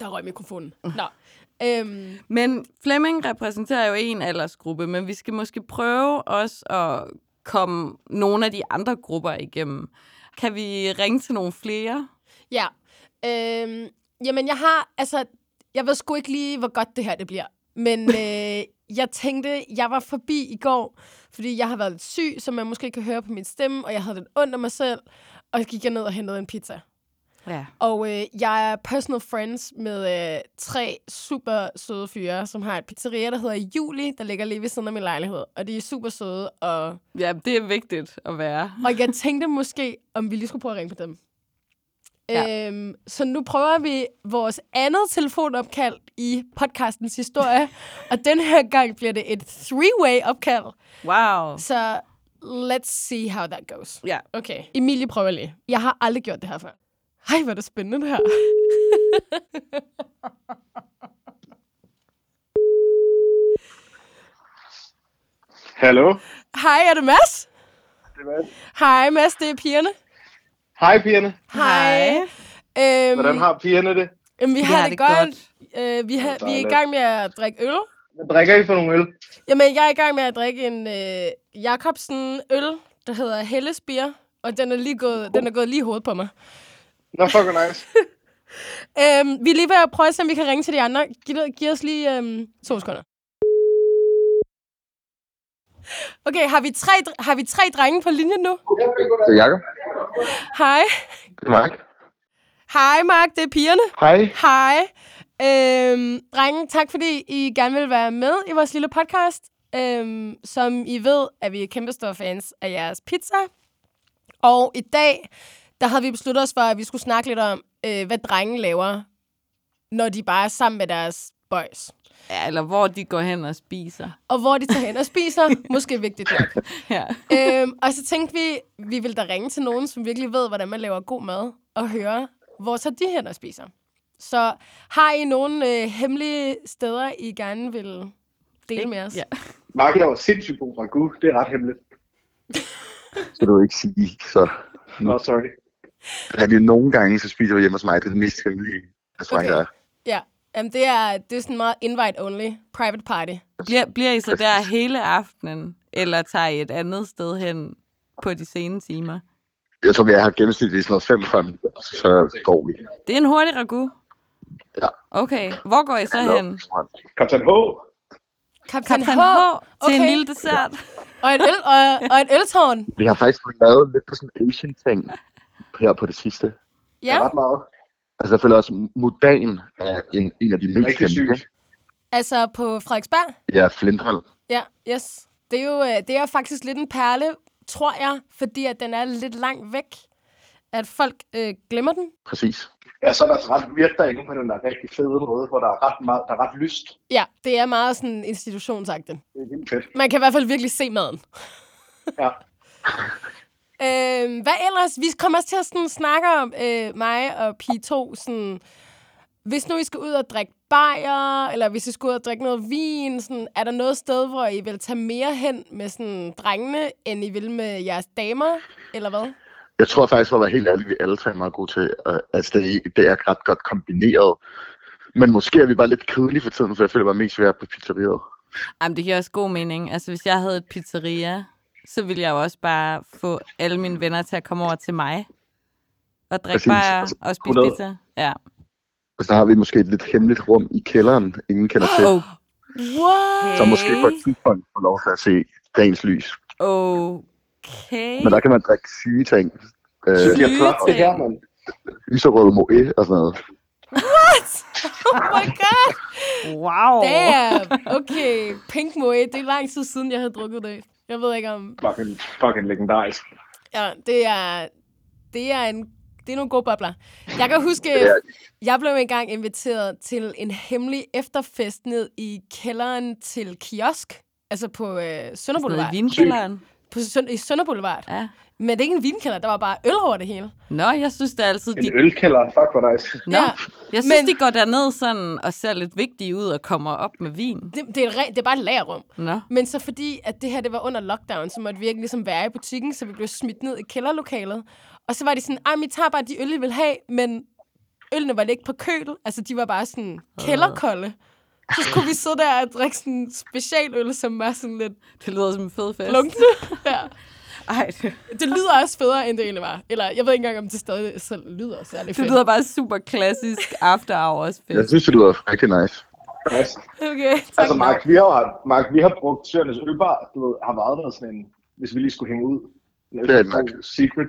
Speaker 2: Der røg mikrofonen. Nå. Øhm,
Speaker 3: Men Flemming repræsenterer jo en aldersgruppe, men vi skal måske prøve også at komme nogle af de andre grupper igennem. Kan vi ringe til nogle flere?
Speaker 2: ja. Øhm, jamen, jeg har... Altså, jeg ved sgu ikke lige, hvor godt det her det bliver. Men øh, jeg tænkte, jeg var forbi i går, fordi jeg har været lidt syg, som man måske kan høre på min stemme, og jeg havde lidt ondt af mig selv, og så gik jeg ned og hentede en pizza.
Speaker 3: Ja.
Speaker 2: Og øh, jeg er personal friends med øh, tre super søde fyre, som har et pizzeria, der hedder Juli, der ligger lige ved siden af min lejlighed. Og de er super søde, og,
Speaker 3: ja, det er vigtigt at være.
Speaker 2: og jeg tænkte måske, om vi lige skulle prøve at ringe på dem.
Speaker 3: Ja.
Speaker 2: Øhm, så nu prøver vi vores andet telefonopkald i podcastens historie, og den her gang bliver det et three-way opkald.
Speaker 3: Wow.
Speaker 2: Så let's see how that goes.
Speaker 3: Ja.
Speaker 2: Okay, Emilie prøver lige. Jeg har aldrig gjort det her før. Ej, hvor er det spændende det her.
Speaker 6: Hallo?
Speaker 2: Hej, er det Mads?
Speaker 6: Det er Mads.
Speaker 2: Hej Mads, det er pigerne.
Speaker 6: Hej pigerne.
Speaker 2: Hej. Øhm,
Speaker 6: Hvordan har pigerne det?
Speaker 2: jamen, vi,
Speaker 3: Vi
Speaker 2: har,
Speaker 3: har
Speaker 2: det,
Speaker 3: det
Speaker 2: godt.
Speaker 3: godt.
Speaker 2: Øh, vi, har, vi er i gang med at drikke øl.
Speaker 6: Hvad drikker I for nogle øl?
Speaker 2: Jamen, jeg er i gang med at drikke en øh, Jacobsen øl, der hedder Hellesbier. Og den er, lige gået, den er gået lige i hovedet på mig.
Speaker 6: Nå, fuck hvor nice.
Speaker 2: Øhm, vi er lige ved at prøve at se, om vi kan ringe til de andre. Giv, giv os lige øhm, to sekunder. Okay, har vi, tre, har vi tre drenge på linjen nu?
Speaker 6: Det er Jacob.
Speaker 2: Hej.
Speaker 6: Det er Mark.
Speaker 2: Hej, Mark. Det er pigerne.
Speaker 6: Hej.
Speaker 2: Hej. Øhm, drenge, tak fordi I gerne vil være med i vores lille podcast. Øhm, som I ved, er vi kæmpe store fans af jeres pizza. Og i dag, der havde vi besluttet os for, at vi skulle snakke lidt om, øh, hvad drenge laver, når de bare er sammen med deres boys.
Speaker 3: Ja, eller hvor de går hen og spiser.
Speaker 2: Og hvor de tager hen og spiser, måske vigtigt nok.
Speaker 3: Ja.
Speaker 2: øhm, og så tænkte vi, vi ville da ringe til nogen, som virkelig ved, hvordan man laver god mad, og høre, hvor tager de hen og spiser. Så har I nogle øh, hemmelige steder, I gerne vil dele med os?
Speaker 3: Ja.
Speaker 6: Mark laver sindssygt god ragu. Det er ret hemmeligt.
Speaker 7: skal du ikke sige, så
Speaker 6: Nå, sorry.
Speaker 7: Er det nogle gange, så spiser du hjemme hos mig. Det er det mest hemmelige restaurant,
Speaker 2: Okay.
Speaker 7: der er.
Speaker 2: ja. Jamen, det er, det er sådan meget invite-only, private party.
Speaker 3: Bliver, bliver I så der hele aftenen, eller tager I et andet sted hen på de sene timer?
Speaker 7: Jeg tror, vi her gennemsnitligt sådan noget 45 minutter, så går vi.
Speaker 3: Det er en hurtig ragu.
Speaker 7: Ja.
Speaker 3: Okay, hvor går I så hen?
Speaker 6: Kaptajn H.
Speaker 2: Kaptajn
Speaker 3: Kaptajn
Speaker 2: H.
Speaker 3: H til en
Speaker 2: Okay.
Speaker 3: lille dessert.
Speaker 2: Og et, øl, og, og et øltårn.
Speaker 7: Vi har faktisk lavet lidt på sådan en Asian-ting her på det sidste.
Speaker 2: Ja,
Speaker 6: Ret meget.
Speaker 7: Altså, jeg føler også, Mudan er en, en af de mest kendte.
Speaker 2: altså på Frederiksberg.
Speaker 7: Ja, Flinthold.
Speaker 2: Ja, yes. Det er jo øh, det er faktisk lidt en perle, tror jeg, fordi at den er lidt langt væk. At folk øh, glemmer den.
Speaker 7: Præcis.
Speaker 6: Ja, så er der altså ret virkt derinde på den der rigtig fede måde, hvor der er ret, meget, der er ret lyst.
Speaker 2: Ja, det er meget sådan institutionsagtigt.
Speaker 6: Det er vildt fedt.
Speaker 2: Man kan i hvert fald virkelig se maden.
Speaker 6: Ja.
Speaker 2: Øhm, hvad ellers? Vi kommer også til at sådan, snakke om øh, mig og Pige 2. Sådan, hvis nu I skal ud og drikke bajer, eller hvis I skal ud og drikke noget vin, sådan, er der noget sted, hvor I vil tage mere hen med sådan, drengene, end I vil med jeres damer, eller hvad?
Speaker 7: Jeg tror faktisk, for at være helt ærlig, vi alle tre er meget gode til, uh, altså det, er- det er ret godt kombineret. Men måske er vi bare lidt kedelige for tiden, for jeg føler bare mest, at vi er på pizzeriet.
Speaker 3: Jamen, det giver også god mening. Altså, hvis jeg havde et pizzeria, så ville jeg jo også bare få alle mine venner til at komme over til mig. Og drikke bajer
Speaker 7: Altså,
Speaker 3: og spise
Speaker 7: 100.
Speaker 3: pizza. Ja.
Speaker 7: Og så har vi måske et lidt hemmeligt rum i kælderen, ingen kender til.
Speaker 3: Oh,
Speaker 2: What?
Speaker 7: Så måske på et tidspunkt får lov til at se dagens lys.
Speaker 3: okay.
Speaker 7: Men der kan man drikke syge ting. Øh,
Speaker 3: Syge ting.
Speaker 6: mand.
Speaker 7: lyserød moe og sådan noget.
Speaker 2: Oh my god!
Speaker 3: Wow.
Speaker 2: Damn! Okay, Pink Moe, det er lang tid siden, jeg havde drukket det. Jeg ved ikke om...
Speaker 6: Fucking, fucking legendarisk.
Speaker 2: Ja, det er... Det er en... Det er nogle gode bobler. Jeg kan huske, jeg blev engang inviteret til en hemmelig efterfest ned i kælderen til kiosk. Altså på øh, Sønder
Speaker 3: noget i
Speaker 2: Boulevard.
Speaker 3: vinkælderen.
Speaker 2: På Søn- I Sønder Boulevard.
Speaker 3: Ja.
Speaker 2: Men det er ikke en vinkælder, der var bare øl over det hele.
Speaker 3: Nå, jeg synes det er altid, de...
Speaker 6: En ølkælder. Fuck, hvor nice.
Speaker 3: Nå,
Speaker 2: Ja,
Speaker 3: jeg synes,
Speaker 2: men-
Speaker 3: de går derned sådan og ser lidt vigtige ud og kommer op med vin.
Speaker 2: Det, det, er, re- det er bare et lagerrum.
Speaker 3: Nå.
Speaker 2: Men så fordi, at det her det var under lockdown, så måtte vi ikke ligesom være i butikken, så vi blev smidt ned i kælderlokalet. Og så var de sådan, ej, vi tager bare de øl, I vil have, men ølene var ikke på køl. Altså, de var bare sådan kælderkolde. Så skulle vi sidde der og drikke sådan en specialøl, som var sådan lidt
Speaker 3: Det lyder som en fed fest.
Speaker 2: lunkende. ja.
Speaker 3: Ej, det,
Speaker 2: Det lyder også federe, end det egentlig var. Eller jeg ved ikke engang, om det stadig så lyder særlig
Speaker 3: det
Speaker 2: fedt.
Speaker 3: lyder bare super klassisk after hours
Speaker 7: Jeg
Speaker 3: fest.
Speaker 7: synes, det lyder rigtig nice.
Speaker 6: nice.
Speaker 2: Okay, tak
Speaker 6: Altså. Mark, vi har, Mark, vi har brugt Sørendes Ølbar, du ved, har været der sådan en, hvis vi lige skulle hænge ud.
Speaker 7: Det er nok.
Speaker 6: Secret.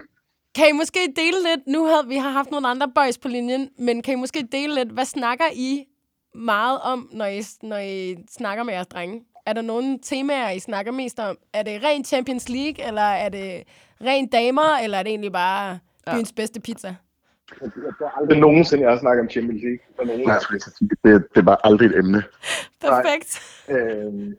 Speaker 2: Kan I måske dele lidt, nu havde vi har haft nogle andre boys på linjen, men kan I måske dele lidt, hvad snakker I meget om, når I, når I snakker med jeres drenge? Er der nogle temaer, I snakker mest om? Er det rent Champions League, eller er det rent damer, eller er det egentlig bare byens bedste pizza?
Speaker 6: Jeg tror aldrig nogensinde, jeg har snakket om Champions League.
Speaker 7: Nej, det, det var aldrig et emne.
Speaker 2: Perfekt.
Speaker 6: Øhm,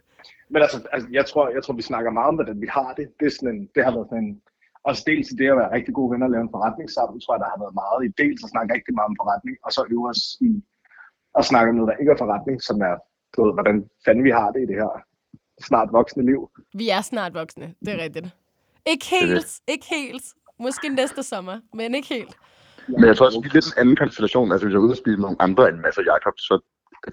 Speaker 6: men altså, altså jeg, tror, jeg tror, vi snakker meget om, hvordan vi har det. Det, er sådan en, det har været sådan en, også dels i det at være rigtig gode venner og lave en forretning sammen, tror jeg, der har været meget i dels at snakke rigtig meget om forretning, og så øve os i at snakke om noget, der ikke er forretning, som er, du ved, hvordan fanden vi har det i det her snart voksne liv.
Speaker 2: Vi er snart voksne, det er rigtigt. Ikke helt, ikke helt. Måske næste sommer, men ikke helt.
Speaker 7: Men jeg tror også, vi er lidt en anden konstellation. Altså, hvis jeg er ude og spise med nogle andre end Mads og Jacob, så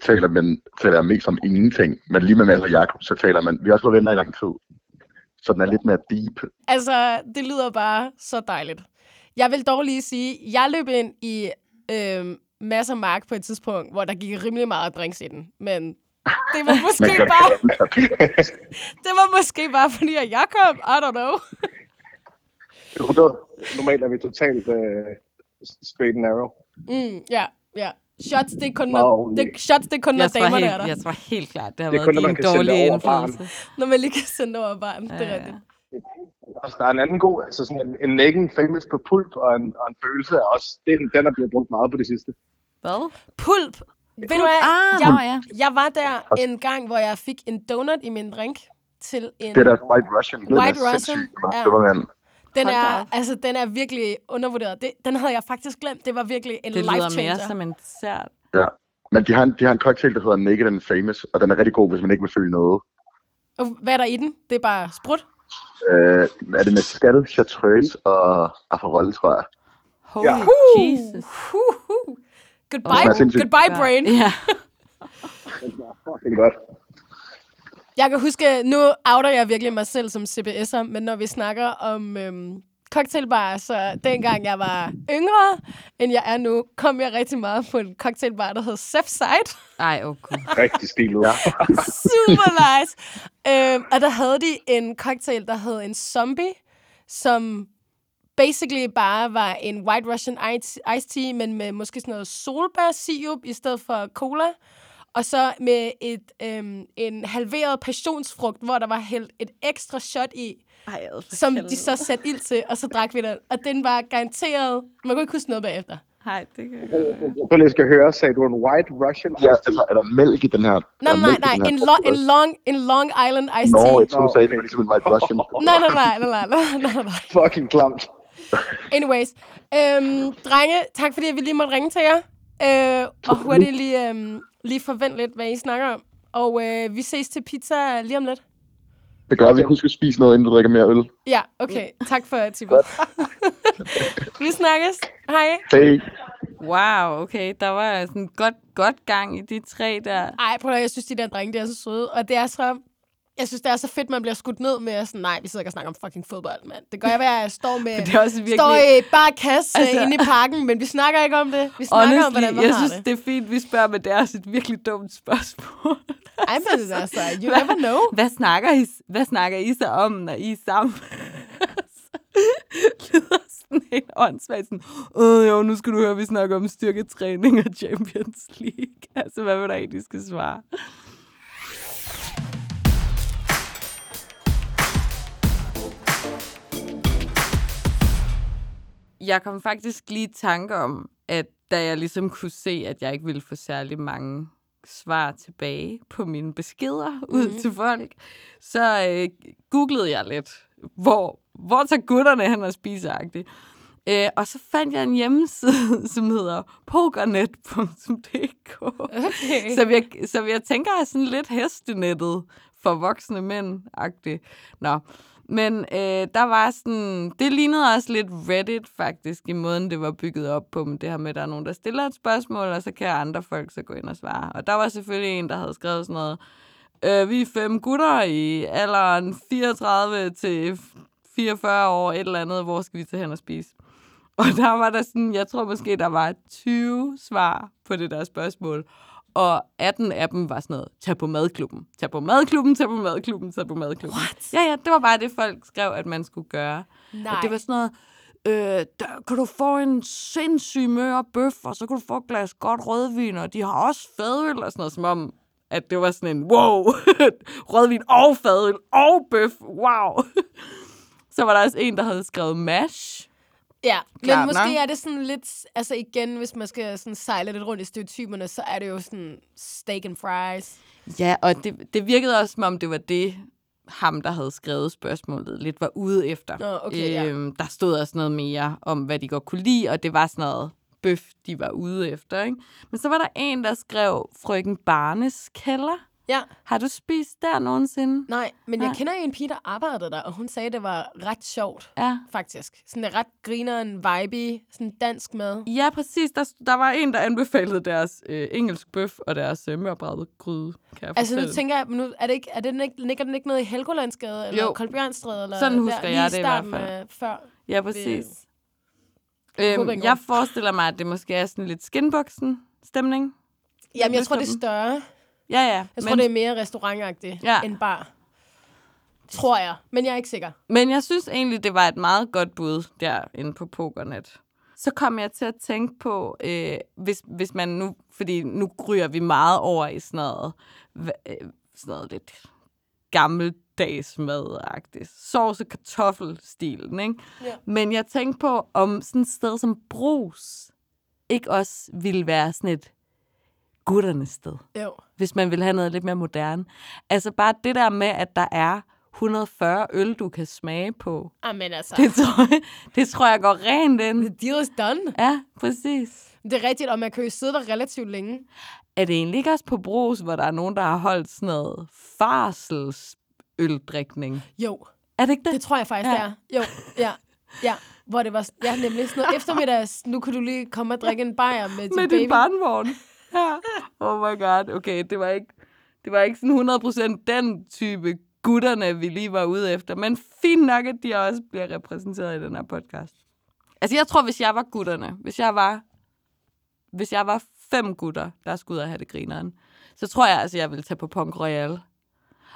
Speaker 7: taler man taler jeg mest om ingenting. Men lige med Mads og Jacob, så taler man... Vi har også været venner i lang tid. Så den er lidt mere deep.
Speaker 2: Altså, det lyder bare så dejligt. Jeg vil dog lige sige, jeg løb ind i øh, masser af mark på et tidspunkt, hvor der gik rimelig meget drinks i den. Men det var måske bare, det var måske bare fordi, at jeg kom. I don't know.
Speaker 6: 100. Normalt er vi totalt øh, straight and narrow.
Speaker 2: Mm, ja, ja. Shots, det er kun, når, det, shots, det er kun, når damerne er
Speaker 3: helt,
Speaker 2: der.
Speaker 3: jeg tror helt klart, det har
Speaker 6: Det er
Speaker 3: været
Speaker 6: kun, over baren.
Speaker 3: indflydelse.
Speaker 2: Når man lige kan sende over barn. Det er
Speaker 3: Ja,
Speaker 2: rigtigt.
Speaker 6: Altså, der er en anden god, altså sådan en, en nagging famous på pulp, og en, og en følelse er også, den, den er blevet brugt meget på det sidste.
Speaker 3: Hvad?
Speaker 2: Pulp. Ved du hvad?
Speaker 3: Ah,
Speaker 2: jeg,
Speaker 3: ja.
Speaker 2: jeg var der en gang, hvor jeg fik en donut i min drink til en...
Speaker 7: Det der White Russian. den
Speaker 2: White
Speaker 7: er
Speaker 2: Russian, ja.
Speaker 7: Det.
Speaker 2: Den er, altså, den er virkelig undervurderet. Det, den havde jeg faktisk glemt. Det var virkelig en
Speaker 3: Det
Speaker 2: life
Speaker 3: lyder
Speaker 2: changer.
Speaker 3: mere som en dessert.
Speaker 7: Ja. Men de har, en, de har en cocktail, der hedder Naked and Famous, og den er rigtig god, hvis man ikke vil føle noget.
Speaker 2: Og hvad er der i den? Det er bare sprut.
Speaker 7: Øh, er det med skal, chartreuse og Aperol, tror jeg.
Speaker 3: Holy
Speaker 6: Ja.
Speaker 3: Jesus.
Speaker 2: Huh, huh. Goodbye,
Speaker 7: er sindssyg.
Speaker 2: goodbye brain.
Speaker 3: Ja.
Speaker 6: Det er godt.
Speaker 2: Jeg kan huske, nu outer jeg virkelig mig selv som CBS'er, men når vi snakker om øhm, cocktailbar, så dengang jeg var yngre, end jeg er nu, kom jeg rigtig meget på en cocktailbar, der hed Side.
Speaker 3: Ej, oh gud.
Speaker 6: Rigtig stilet. Ja.
Speaker 2: Super nice. øhm, og der havde de en cocktail, der hed en zombie, som basically bare var en White Russian ice- iced tea, men med måske sådan noget solbærsirup i stedet for cola. Og så med et, øhm, en halveret passionsfrugt, hvor der var hældt et ekstra shot i,
Speaker 3: Ej,
Speaker 2: som
Speaker 3: helvede.
Speaker 2: de så satte ild til, og så drak vi den. Og den var garanteret... Man kunne ikke huske noget bagefter.
Speaker 3: Ej, det kan jeg godt være.
Speaker 6: Jeg lige, skal høre, sagde du en white Russian?
Speaker 7: Ja, altså, er der mælk i den her?
Speaker 2: Nej, nej, nej. En, lo- en, long, en Long Island iced
Speaker 7: Nå,
Speaker 2: tea.
Speaker 7: jeg troede, du sagde, det var ligesom en White Russian.
Speaker 2: Nej, nej, nej, nej, nej, nej, nej, nej.
Speaker 6: Fucking klamt.
Speaker 2: Anyways. Øhm, drenge, tak fordi vi lige måtte ringe til jer. Øh, og hurtigt lige, øhm, lige forvent lidt, hvad I snakker om. Og øh, vi ses til pizza lige om lidt.
Speaker 7: Det gør, at vi husker at spise noget, inden du drikker mere øl.
Speaker 2: Ja, okay. Tak for tippet. vi snakkes. Hej.
Speaker 7: Hey.
Speaker 3: Wow, okay. Der var sådan godt, godt gang i de tre der.
Speaker 2: Ej, prøv at høre, jeg synes, de der drenge, de er så søde. Og det er så... Jeg synes, det er så fedt, man bliver skudt ned med sådan, nej, vi sidder ikke og snakker om fucking fodbold, mand. Det gør jeg, at jeg står med...
Speaker 3: Det er også virkelig...
Speaker 2: Står i bare kasse
Speaker 3: Altså-
Speaker 2: altså, inde i parken, men vi snakker ikke om det. Vi snakker om,
Speaker 3: Honestly,
Speaker 2: hvordan man
Speaker 3: jeg
Speaker 2: har
Speaker 3: synes,
Speaker 2: det.
Speaker 3: det er fint, vi spørger, men det er også et virkelig dumt spørgsmål.
Speaker 2: Ej, men altså, you never know.
Speaker 3: Hvad snakker I, hvad snakker I så om, når I er sammen? Lyder sådan helt åndssvagt. Sådan, Åh, jo, nu skal du høre, vi snakker om styrketræning og Champions League. Altså, hvad vil der egentlig skal svare? Jeg kom faktisk lige i tanke om, at da jeg ligesom kunne se, at jeg ikke ville få særlig mange svar tilbage på mine beskeder ud
Speaker 2: Mhm.
Speaker 3: til folk, så øh, googlede jeg lidt, hvor, hvor tager gutterne hen og spiseagtigt. Øh, og så fandt jeg en hjemmeside, som hedder pokernet.dk.
Speaker 2: Okay.
Speaker 3: Så jeg, så jeg tænker er sådan lidt hestenettet for voksne mænd-agtigt. Nå, men øh, der var sådan, det lignede også lidt Reddit faktisk, i måden det var bygget op på, men det her med, at der er nogen, der stiller et spørgsmål, og så kan andre folk så gå ind og svare. Og der var selvfølgelig en, der havde skrevet sådan noget, øh, vi er fem gutter i alderen 34 til 44 år, et eller andet, hvor skal vi tage hen og spise? Og der var der sådan, jeg tror måske, der var 20 svar på det der spørgsmål. Og 18 af dem var sådan noget, tag på madklubben, tag på madklubben, tag på madklubben, tag på madklubben.
Speaker 2: What?
Speaker 3: Ja, ja, det var bare det, folk skrev, at man skulle gøre.
Speaker 2: Nej.
Speaker 3: Og det var sådan noget, øh, der kan du få en sindssyg mør bøf, og så kan du få et glas godt rødvin, og de har også fadøl, og sådan noget, som om, at det var sådan en, wow, rødvin og fadøl og bøf, wow. så var der også en, der havde skrevet mash.
Speaker 2: Ja, men
Speaker 3: Klart
Speaker 2: måske
Speaker 3: nok.
Speaker 2: er det sådan lidt, altså igen, hvis man skal sådan sejle lidt rundt i stereotyperne, så er det jo sådan steak and fries.
Speaker 3: Ja, og det, det virkede også, som om det var det, ham, der havde skrevet spørgsmålet, lidt var ude efter.
Speaker 2: Nå, okay, ja.
Speaker 3: øhm, Der stod også noget mere om, hvad de godt kunne lide, og det var sådan noget bøf, de var ude efter. Ikke? Men så var der en, der skrev Frøken Barnes kælder.
Speaker 2: Ja,
Speaker 3: Har du spist der nogensinde?
Speaker 2: nej, men jeg
Speaker 3: Nej.
Speaker 2: kender en pige, der arbejdede der, og hun sagde, det var ret sjovt,
Speaker 3: Ja.
Speaker 2: faktisk. Sådan en ret grineren, vibe, sådan dansk mad.
Speaker 3: Ja, præcis. Der, der var en, der anbefalede deres øh, engelsk bøf og deres øh, mørbrædet gryde, kan jeg
Speaker 2: Altså nu
Speaker 3: fortælle.
Speaker 2: tænker jeg, nu, er det ikke, er det ikke, ligger den ikke noget i Helgolandsgade, eller
Speaker 3: Jo.
Speaker 2: Koldbjørnstræde, eller
Speaker 3: Sådan husker
Speaker 2: der,
Speaker 3: jeg det i hvert fald.
Speaker 2: af før?
Speaker 3: Ja, præcis.
Speaker 2: Jeg håber
Speaker 3: Øhm, jeg forestiller mig, at det måske er sådan lidt skinboksen-stemning.
Speaker 2: Jamen, jeg tror, det er større.
Speaker 3: Ja, ja.
Speaker 2: Jeg
Speaker 3: men,
Speaker 2: tror, det er mere restaurantagtigt
Speaker 3: Ja.
Speaker 2: end bar. Tror jeg, men jeg er ikke sikker.
Speaker 3: men jeg synes egentlig, det var et meget godt bud derinde på Pokernet. Så kom jeg til at tænke på, øh, hvis, hvis man nu, fordi nu ryger vi meget over i sådan noget, hva- øh, sådan noget lidt gammeldags madagtigt. Sovs- og kartoffelstilen, ikke?
Speaker 2: Ja.
Speaker 3: Men jeg tænkte på, om sådan et sted som Brus ikke også ville være sådan et gutternes sted
Speaker 2: Jo.
Speaker 3: hvis man vil have noget lidt mere moderne. Altså bare det der med, at der er 140 øl, du kan smage på.
Speaker 2: Amen altså,
Speaker 3: Det tror jeg, det tror jeg går rent ind.
Speaker 2: the deal is done.
Speaker 3: Ja, præcis.
Speaker 2: Det er rigtigt, og man kan jo sidde der relativt længe.
Speaker 3: Er det egentlig ikke også på Brus, hvor der er nogen, der har holdt sådan noget farselsøldrikning?
Speaker 2: Jo,
Speaker 3: Er det ikke det?
Speaker 2: det tror jeg faktisk,
Speaker 3: Ja.
Speaker 2: det er. Jo, ja, ja. Hvor det var, ja, nemlig sådan noget eftermiddags, nu kan du lige komme og drikke en bajer med din
Speaker 3: Med
Speaker 2: baby.
Speaker 3: din barnvogn. Ja. Oh my god. Okay, det var ikke, det var ikke sådan 100% den type gutterne, vi lige var ude efter. Men fint nok, at de også bliver repræsenteret i den her podcast. Altså, jeg tror, hvis jeg var gutterne, hvis jeg var, hvis jeg var fem gutter, der skulle ud og have det grineren, så tror jeg, altså, jeg ville tage på Punk Royal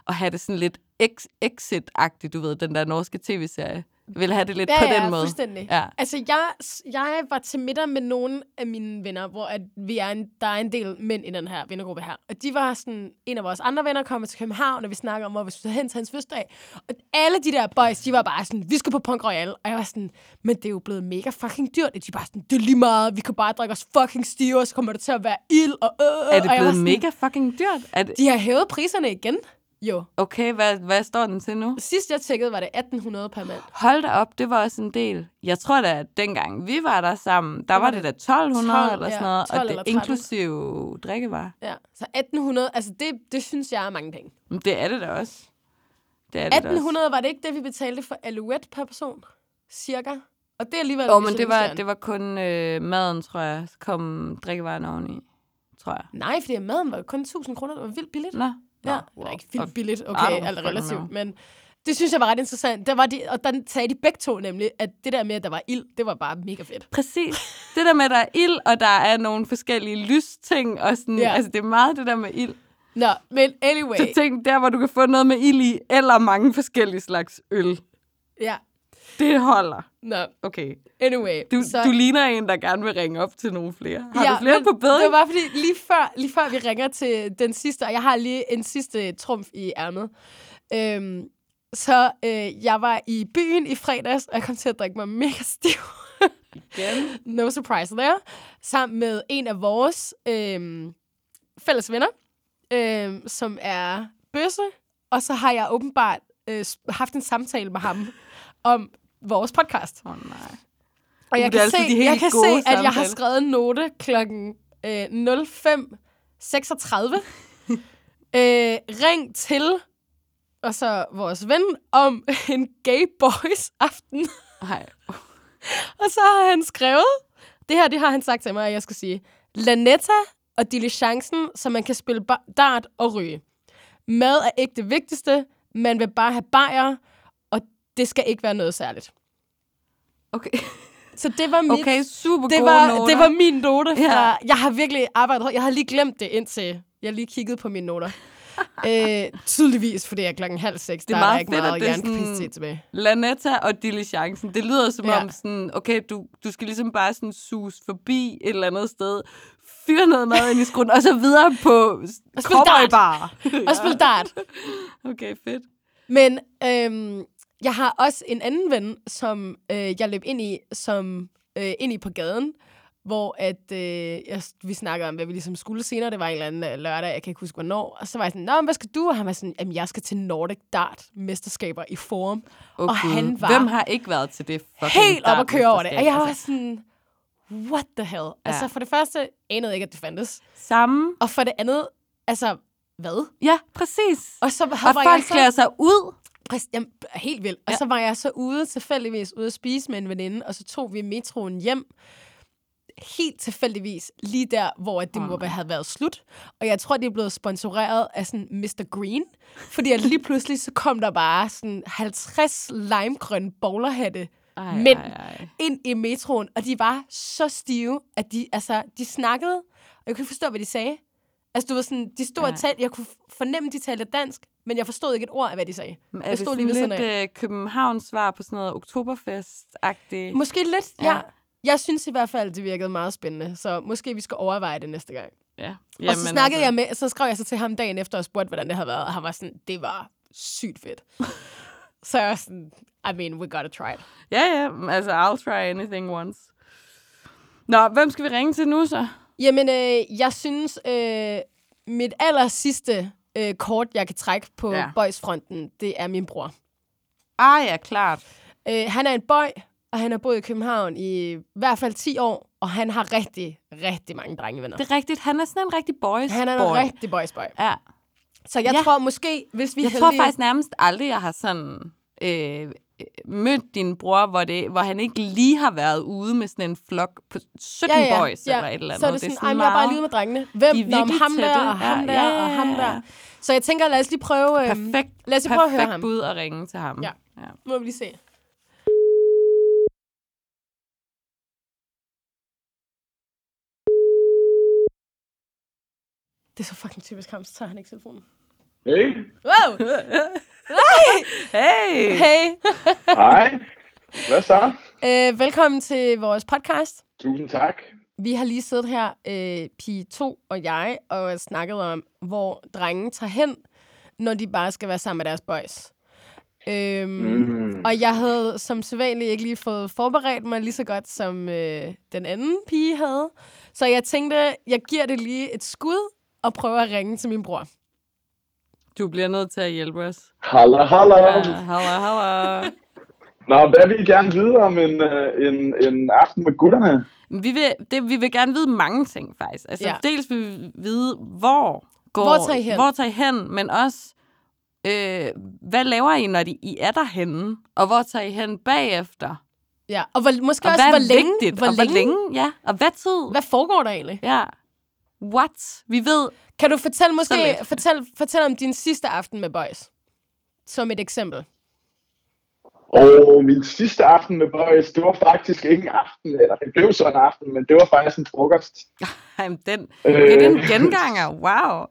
Speaker 3: og have det sådan lidt ex- exit-agtigt, du ved, den der norske tv-serie. Ville have det lidt
Speaker 2: Ja,
Speaker 3: på
Speaker 2: ja,
Speaker 3: den måde.
Speaker 2: fuldstændig.
Speaker 3: Ja.
Speaker 2: Altså, jeg, jeg var til middag med nogle af mine venner, hvor at vi er en, der er en del mænd i den her vennergruppe her. Og de var sådan, en af vores andre venner kom til København, og vi snakker om, hvor vi skulle hen til hans fødselsdag. Og alle de der boys, de var bare sådan, vi skal på Punk Royal. Og jeg var sådan, men det er jo blevet mega fucking dyrt. Og de var bare sådan, det er lige meget, vi kan bare drikke os fucking stive, og så kommer der til at være ild. Og, øh,
Speaker 3: Er det blevet
Speaker 2: sådan,
Speaker 3: mega fucking dyrt? Er det,
Speaker 2: De har hævet priserne igen. Jo.
Speaker 3: okay, hvad, hvad står den til nu?
Speaker 2: Sidst jeg tjekkede, var det 1800 per mand.
Speaker 3: Hold da op, det var også en del. Jeg tror da, at dengang vi var der sammen, der var,
Speaker 2: var
Speaker 3: det da
Speaker 2: det
Speaker 3: 1200
Speaker 2: 12,
Speaker 3: eller
Speaker 2: ja,
Speaker 3: sådan noget,
Speaker 2: 12
Speaker 3: og det
Speaker 2: eller 13.
Speaker 3: inklusive drikkevarer.
Speaker 2: Ja. Så 1800, altså det, det synes jeg er mange penge.
Speaker 3: Men Det er det da også. Det er det da også.
Speaker 2: 1800 var det ikke det, vi betalte for alouette per person? Cirka. Og det er alligevel...
Speaker 3: Åh, oh, men det var, det var kun øh, maden, tror jeg. Kom drikkevaren oveni, tror jeg.
Speaker 2: Nej, fordi maden var jo kun 1000 kroner. Det var vildt billigt.
Speaker 3: Nå.
Speaker 2: Ja,
Speaker 3: Nå,
Speaker 2: wow. ikke
Speaker 3: wow.
Speaker 2: vildt billigt. Okay, alt relativt. Men det synes jeg var ret interessant. Der var de, og der sagde de begge to nemlig, at det der med, at der var ild, det var bare mega fedt.
Speaker 3: Præcis. Det der med, at der er ild, og der er nogle forskellige lysting, og sådan,
Speaker 2: Ja.
Speaker 3: ja. altså det er meget det der med ild.
Speaker 2: Nå, men anyway.
Speaker 3: Så tænk der, hvor du kan få noget med ild i, eller mange forskellige slags øl.
Speaker 2: Ja,
Speaker 3: Det holder.
Speaker 2: nå,
Speaker 3: Okay.
Speaker 2: anyway.
Speaker 3: Du,
Speaker 2: så,
Speaker 3: du ligner en, der gerne vil ringe op til nogle flere. Har
Speaker 2: ja,
Speaker 3: du flere på bedring?
Speaker 2: Det var bare fordi, lige før, lige før vi ringer til den sidste, og jeg har lige en sidste trumf i ærmet. Øhm, så øh, jeg var i byen i fredags, og jeg kom til at drikke mig mega stiv.
Speaker 3: Igen.
Speaker 2: no surprise there. Sammen med en af vores øhm, fælles venner, øhm, som er bøsse. Og så har jeg åbenbart øh, haft en samtale med ham om vores podcast.
Speaker 3: Åh oh, nej.
Speaker 2: Og
Speaker 3: Uh,
Speaker 2: jeg kan,
Speaker 3: altid
Speaker 2: se, jeg kan se, at jeg har skrevet en note klokken øh, 05.36. øh, ring til og så vores ven om en gay boys aften.
Speaker 3: Ej.
Speaker 2: Og så har han skrevet, det her det har han sagt til mig, at jeg skal sige, Lanetta og diligencen, så man kan spille dart og ryge. Mad er ikke det vigtigste, man vil bare have bajer, det skal ikke være noget særligt.
Speaker 3: Okay.
Speaker 2: Så det var mit,
Speaker 3: Okay, super
Speaker 2: det var,
Speaker 3: noter.
Speaker 2: det var min note. Fra,
Speaker 3: Ja.
Speaker 2: Jeg har virkelig arbejdet. Jeg har lige glemt det indtil jeg lige kiggede på mine noter. øh, tydeligvis, fordi jeg er klokken halv seks,
Speaker 3: Det er
Speaker 2: der er
Speaker 3: meget
Speaker 2: ikke
Speaker 3: fedt,
Speaker 2: meget
Speaker 3: er
Speaker 2: hjernekapacitet tilbage.
Speaker 3: Lanetta og diligencen. Det lyder som
Speaker 2: Ja.
Speaker 3: om sådan, okay, du, du skal ligesom bare sådan sus forbi et eller andet sted, fyre noget mad ind i skruen, og så videre på
Speaker 2: Og spil
Speaker 3: cowboybar.
Speaker 2: Og spille dart.
Speaker 3: Okay, fedt.
Speaker 2: Men øhm, jeg har også en anden ven, som øh, jeg løb ind i, som øh, ind i på gaden, hvor at, øh, jeg, vi snakkede om, hvad vi ligesom skulle senere. Det var en eller anden øh, lørdag, jeg kan ikke huske, hvornår. Og så var jeg sådan, Nå, men hvad skal du? Og han var sådan, jamen, jeg skal til Nordic Dart mesterskaber i Forum.
Speaker 3: Oh,
Speaker 2: Og han var
Speaker 3: Hvem har ikke været til det fucking
Speaker 2: Helt op at køre over det. Og jeg var
Speaker 3: dartmesterskab?
Speaker 2: sådan, what the hell? Ja. Altså, for det første anede jeg ikke, at det fandtes.
Speaker 3: Samme.
Speaker 2: Og for det andet, altså, hvad?
Speaker 3: Ja, præcis.
Speaker 2: Og så
Speaker 3: Og folk
Speaker 2: jeg så...
Speaker 3: klæder sig ud.
Speaker 2: Præcis, jamen, helt vildt. Og
Speaker 3: Ja.
Speaker 2: så var jeg så ude, tilfældigvis ude at spise med en veninde, og så tog vi metroen hjem. Helt tilfældigvis, lige der, hvor det må have været slut. Og jeg tror, det er blevet sponsoreret af sådan Mr. Green. Fordi at lige pludselig, så kom der bare sådan 50 limegrønne bowlerhatte
Speaker 3: Ej,
Speaker 2: Mænd.
Speaker 3: Ej, ej.
Speaker 2: ind i metroen, og de var så stive, at de, altså, de snakkede, og jeg kunne ikke forstå, hvad de sagde. Altså, du var sådan, de stod
Speaker 3: Ja.
Speaker 2: og talte, jeg kunne fornemme, de talte dansk, men jeg forstod ikke et ord af, hvad de sagde.
Speaker 3: Men Er
Speaker 2: Jeg
Speaker 3: det
Speaker 2: stod
Speaker 3: sådan
Speaker 2: lige ved
Speaker 3: lidt
Speaker 2: siden
Speaker 3: øh, Københavns svar på sådan noget oktoberfest-agtigt?
Speaker 2: Måske lidt,
Speaker 3: Ja.
Speaker 2: ja. Jeg synes i hvert fald, det virkede meget spændende, så måske vi skal overveje det næste gang.
Speaker 3: Ja.
Speaker 2: Jamen, og så snakkede
Speaker 3: altså,
Speaker 2: jeg med, så skrev jeg så til ham dagen efter og spurgte, hvordan det havde været, og han var sådan, det var sygt fedt. så jeg var sådan, I mean, we gotta try it.
Speaker 3: Ja, ja. Altså, I'll try anything once. Nå, hvem skal vi ringe til nu så?
Speaker 2: Jamen, øh, jeg synes, øh, mit aller sidste øh, kort, jeg kan trække på
Speaker 3: Ja.
Speaker 2: boysfronten, det er min bror.
Speaker 3: Ah ja, klart.
Speaker 2: Øh, han er en boy, og han har boet i København i i hvert fald 10 år, og han har rigtig, rigtig mange drengevenner.
Speaker 3: Det er rigtigt. Han er sådan en rigtig boys
Speaker 2: Han er en
Speaker 3: boy.
Speaker 2: rigtig boys boy.
Speaker 3: Ja.
Speaker 2: Så jeg
Speaker 3: Ja.
Speaker 2: tror måske, hvis vi
Speaker 3: Jeg
Speaker 2: er
Speaker 3: tror
Speaker 2: heldige...
Speaker 3: faktisk nærmest aldrig, jeg har sådan øh, mødt din bror, hvor, det, hvor han ikke lige har været ude med sådan en flok på 17
Speaker 2: ja, ja,
Speaker 3: boys
Speaker 2: ja.
Speaker 3: eller et eller andet.
Speaker 2: Så er det sådan, ej, men jeg er bare lige ude med drengene. Hvem?
Speaker 3: De er
Speaker 2: Nå, om ham der, og ham
Speaker 3: Ja,
Speaker 2: der,
Speaker 3: ja,
Speaker 2: og ham der. Så jeg tænker, lad os lige prøve... øhm,
Speaker 3: Perfekt,
Speaker 2: Lad os lige prøve at høre
Speaker 3: perfekt
Speaker 2: ham.
Speaker 3: bud at ringe til ham.
Speaker 2: Ja.
Speaker 3: ja.
Speaker 2: Nu må vi lige se. Det er så fucking typisk ham, så tager han ikke telefonen.
Speaker 8: Hey,
Speaker 2: Wow!
Speaker 3: Hey!
Speaker 2: Hey!
Speaker 8: hej. Hvad så?
Speaker 2: øh, velkommen til vores podcast.
Speaker 8: Tusind tak.
Speaker 2: Vi har lige siddet her, øh, Pige 2 og jeg, og snakket om, hvor drenge tager hen, når de bare skal være sammen med deres boys. Øhm,
Speaker 8: Mm.
Speaker 2: Og jeg havde som sædvanligt ikke lige fået forberedt mig lige så godt, som øh, den anden pige havde. Så jeg tænkte, jeg giver det lige et skud og prøver at ringe til min bror.
Speaker 3: Du bliver nødt til at hjælpe os.
Speaker 8: Halla, halla.
Speaker 3: Ja, halla, halla.
Speaker 8: Nå, hvad vil I gerne vide om en, øh, en, en aften med gutterne?
Speaker 3: Vi vil, det, vi vil gerne vide mange ting, faktisk. Altså, ja. Dels vil vi vide, hvor går,
Speaker 2: Hvor tager I hen?
Speaker 3: Hvor tager I hen, men også, øh, hvad laver I, når de, I er derhenne? Og hvor tager I hen bagefter?
Speaker 2: Ja, og hvor, måske
Speaker 3: Og
Speaker 2: også,
Speaker 3: hvad
Speaker 2: hvor
Speaker 3: er
Speaker 2: længe,
Speaker 3: vigtigt?
Speaker 2: hvor
Speaker 3: og
Speaker 2: længe,
Speaker 3: hvor længe? Ja, og hvad tid?
Speaker 2: Hvad foregår der egentlig?
Speaker 3: Ja. What? Vi ved,
Speaker 2: Kan du fortælle måske fortæl, fortæl om din sidste aften med boys? Som et eksempel.
Speaker 8: Og min sidste aften med boys, det var faktisk ikke en aften, eller det blev så en aften, men det var faktisk en frokost.
Speaker 3: jamen, den, det er den
Speaker 8: Øh.
Speaker 3: genganger. Wow.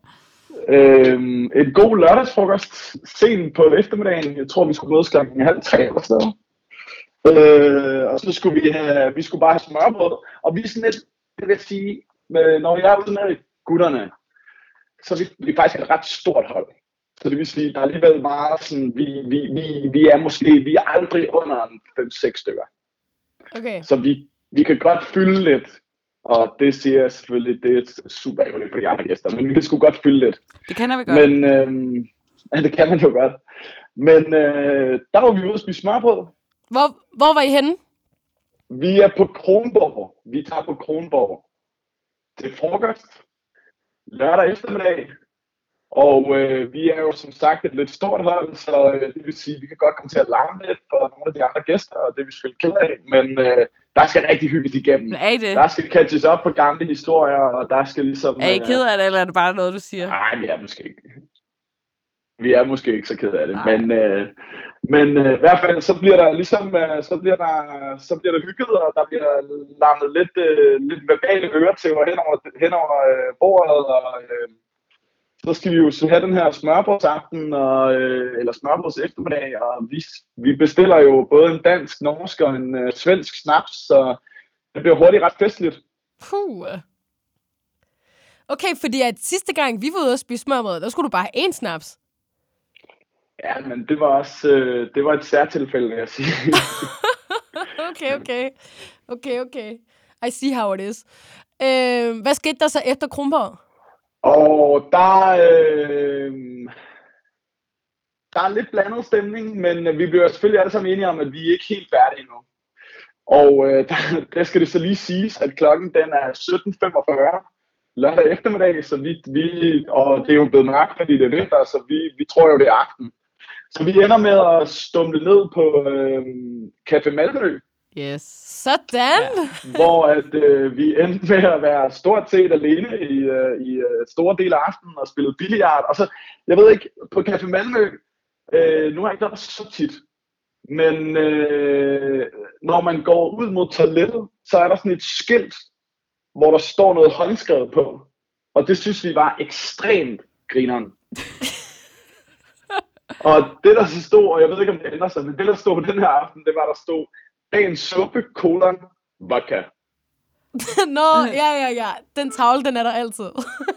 Speaker 8: Øhm, en god lørdagsfrokost sent på eftermiddagen. Jeg tror, vi skulle mødes klokken halv tre eller sådan noget. Øh, og så skulle vi have, vi skulle bare have smørbrød. Og vi er sådan lidt, det vil sige, med, når jeg er ude med gutterne, så er vi, vi er faktisk et ret stort hold. Så det vil sige, der er alligevel meget sådan, vi, vi, vi, vi er måske, vi er aldrig under en 5-6 stykker.
Speaker 2: Okay.
Speaker 8: Så vi, vi kan godt fylde lidt, og det siger jeg selvfølgelig, det er super ærgerligt for de andre gæster, men vi kan sgu godt fylde lidt.
Speaker 3: Det kender vi godt.
Speaker 8: Men øhm, ja, det kan man jo godt. Men øh, der var vi ude og spise smørbrød.
Speaker 2: Hvor, hvor var I henne?
Speaker 8: Vi er på Kronborg. Vi tager på Kronborg til frokost lørdag eftermiddag. Og øh, vi er jo som sagt et lidt stort hold, så øh, det vil sige, at vi kan godt komme til at larme lidt for nogle af de andre gæster, og det er vi selvfølgelig ked af. Men øh, der skal rigtig hygges igennem.
Speaker 3: er I det?
Speaker 8: Der skal catches op på gamle historier, og der skal ligesom...
Speaker 3: Er I
Speaker 8: øh,
Speaker 3: ked af det, eller er det bare noget, du siger?
Speaker 8: Nej, vi er måske ikke. Vi er måske ikke så ked af det,
Speaker 3: Nej.
Speaker 8: men, øh, men øh, i hvert fald så bliver der ligesom øh, så bliver der så bliver der hygget og der bliver larmet lidt øh, lidt verbale øretæver hen over hen over øh, bordet og øh, så skal vi jo så have den her smørbrødsaften, og, øh, eller smørbrøds eftermiddag, og vi, vi bestiller jo både en dansk, norsk og en øh, svensk snaps, så det bliver hurtigt ret festligt.
Speaker 2: Puh. Okay, fordi at sidste gang, vi var ude og spise smørbrød, der skulle du bare have én snaps.
Speaker 8: Ja, men det var også øh, det var et særtilfælde, vil jeg sige.
Speaker 2: okay, okay. Okay, okay. I see how it is. Øh, hvad skete der så efter Kronborg?
Speaker 8: Og der, øh, der er lidt blandet stemning, men øh, vi bliver selvfølgelig alle sammen enige om, at vi er ikke helt færdige endnu. Og øh, der, der skal det så lige siges, at klokken den er 17.45 lørdag eftermiddag, så vi, vi, og det er jo blevet mørkt, fordi det er vinter, så vi, vi tror jo, det er aften. Så vi ender med at stumle ned på øh, Café Malmø,
Speaker 3: Yes.
Speaker 2: Sådan.
Speaker 8: hvor at, øh, vi endte med at være stort set alene i, øh, i øh, store dele af aftenen og spillede billiard. Og så, jeg ved ikke, på Café Malmø, øh, nu har jeg ikke været der så tit, men øh, når man går ud mod toilettet, så er der sådan et skilt, hvor der står noget håndskrevet på. Og det synes vi var ekstremt grineren. og det der så stod, og jeg ved ikke om det ændrer sig, men det der stod på den her aften, det var der stod, dagens suppe, kolon, vodka.
Speaker 2: Nå, ja, ja, ja. Den tavle, den er der altid.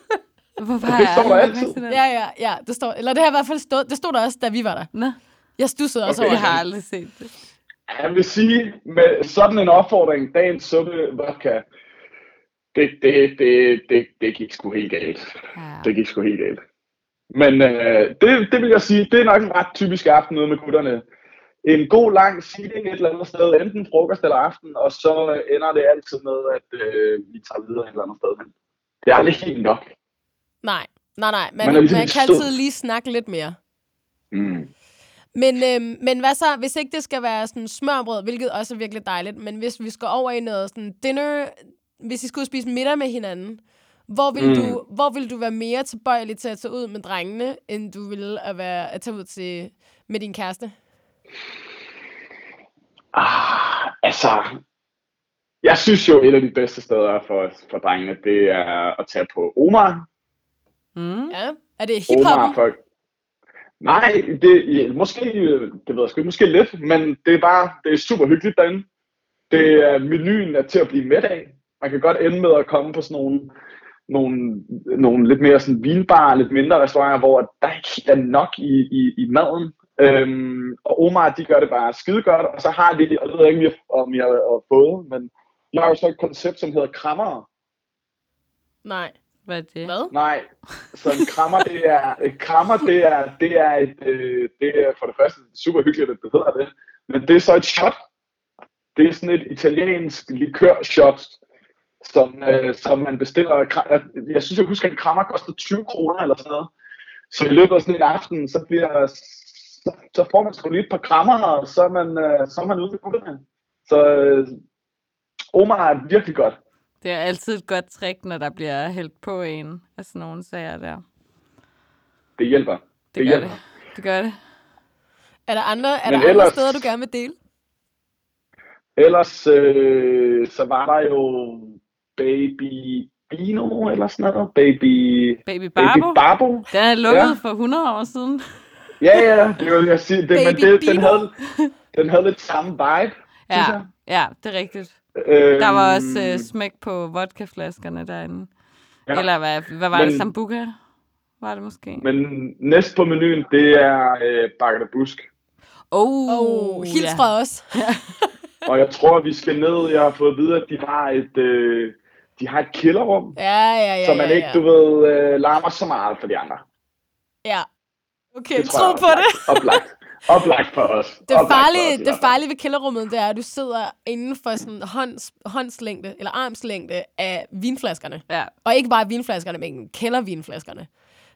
Speaker 3: Hvorfor
Speaker 8: Det står der altid.
Speaker 2: ja, ja, ja. Det står, eller det har i hvert fald stået, det stod der også, da vi var der.
Speaker 3: Nå,
Speaker 2: Jeg stussede også
Speaker 8: Okay.
Speaker 2: over
Speaker 3: jeg har aldrig set det.
Speaker 8: Jeg vil sige, med sådan en opfordring, dagens suppe, vodka, det, det, det, det, det gik sgu helt galt.
Speaker 3: Ja.
Speaker 8: Det gik sgu helt galt. Men øh, det, det vil jeg sige, det er nok en ret typisk aften ude med gutterne. En god lang seating et eller andet sted, enten frokost eller aften, og så øh, ender det altid med, at øh, vi tager videre et eller andet sted hen. Det er aldrig helt nok.
Speaker 2: Nej, nej, nej. Man,
Speaker 8: Man ligesom
Speaker 2: man kan
Speaker 8: stød.
Speaker 2: altid lige snakke lidt mere.
Speaker 8: Mm.
Speaker 2: Men, øhm, men hvad så, hvis ikke det skal være sådan smørbrød, hvilket også er virkelig dejligt, men hvis vi skal over i noget sådan dinner, hvis I skulle spise middag med hinanden, hvor vil,
Speaker 8: Mm.
Speaker 2: du, hvor vil du være mere tilbøjelig til at tage ud med drengene, end du ville at, være, at tage ud til, med din kæreste?
Speaker 8: Ah, altså, jeg synes jo, et af de bedste steder for, for drengene, det er at tage på Omar.
Speaker 3: Mm.
Speaker 2: Ja. Er det
Speaker 8: for... Nej, det, måske, det ved jeg sgu ikke, måske lidt, men det er bare, det er super hyggeligt derinde. Det er, menuen er til at blive mæt af. Man kan godt ende med at komme på sådan nogle, nogle, nogle lidt mere sådan vinbare, lidt mindre restauranter, hvor der ikke er nok i, i, i maden. Øhm, og Omar, de gør det bare skide godt, og så har de, og det ved jeg ikke, om har, har fået, men de har jo så et koncept, som hedder krammer.
Speaker 2: Nej.
Speaker 3: Hvad er det?
Speaker 2: Hvad?
Speaker 8: Nej, så en krammer, det er, et krammer, det er, det er, et, øh, det er for det første super hyggeligt, at det hedder det, men det er så et shot. Det er sådan et italiensk likør-shot, som, øh, som man bestiller. Jeg synes, jeg husker, at en krammer koster 20 kroner eller sådan noget. Så i løbet af sådan en aften, så, bliver, så, så får man sgu lige et par krammer, og så er man, øh, så er man ude med gutterne. Så øh, Omar er virkelig godt.
Speaker 3: Det er altid et godt trick, når der bliver hældt på en af sådan nogle sager der.
Speaker 8: Det hjælper.
Speaker 3: Det,
Speaker 8: Det
Speaker 3: gør
Speaker 8: hjælper.
Speaker 3: det. Det gør det.
Speaker 2: Er der andre, er
Speaker 8: Men
Speaker 2: der andre
Speaker 8: ellers-
Speaker 2: steder, du gerne vil dele?
Speaker 8: Ellers øh, så var der jo Baby Bino eller sådan noget. Baby,
Speaker 3: Baby
Speaker 8: Baby
Speaker 3: Barbo, den er lukket
Speaker 8: Ja.
Speaker 3: for 100 år siden.
Speaker 8: Ja, ja, det vil jeg sige. Det, men
Speaker 2: Baby
Speaker 8: det, den,
Speaker 2: Bino.
Speaker 8: havde, den havde lidt samme vibe, synes
Speaker 3: Ja,
Speaker 8: jeg.
Speaker 3: ja, det er rigtigt.
Speaker 8: Øhm,
Speaker 3: Der var også uh, smæk på vodkaflaskerne derinde.
Speaker 8: Ja.
Speaker 3: Ja. Eller hvad, hvad var men, det?
Speaker 8: Men-
Speaker 3: Sambuca? Var det måske?
Speaker 8: Men næst på menuen, det er øh, Bakker de Busk.
Speaker 3: Oh,
Speaker 2: oh, hils fra os.
Speaker 8: Og jeg tror, vi skal ned. Jeg har fået at vide, at de har et, øh, de har et kælderrum,
Speaker 2: Ja, ja, ja.
Speaker 8: så man
Speaker 2: ja,
Speaker 8: ikke,
Speaker 2: ja.
Speaker 8: du ved, øh, larmer så meget for de andre.
Speaker 2: Ja. Okay,
Speaker 8: Det tror
Speaker 2: tro
Speaker 8: jeg er
Speaker 2: på det.
Speaker 8: Oplagt. Oplagt for os.
Speaker 2: Det
Speaker 8: Oplagt os,
Speaker 2: farlige,
Speaker 8: i
Speaker 2: det farlige ved kælderrummet, det er, at du sidder inden for sådan hånds, håndslængde, eller armslængde af vinflaskerne.
Speaker 3: Ja.
Speaker 2: Og ikke bare vinflaskerne, men kældervinflaskerne.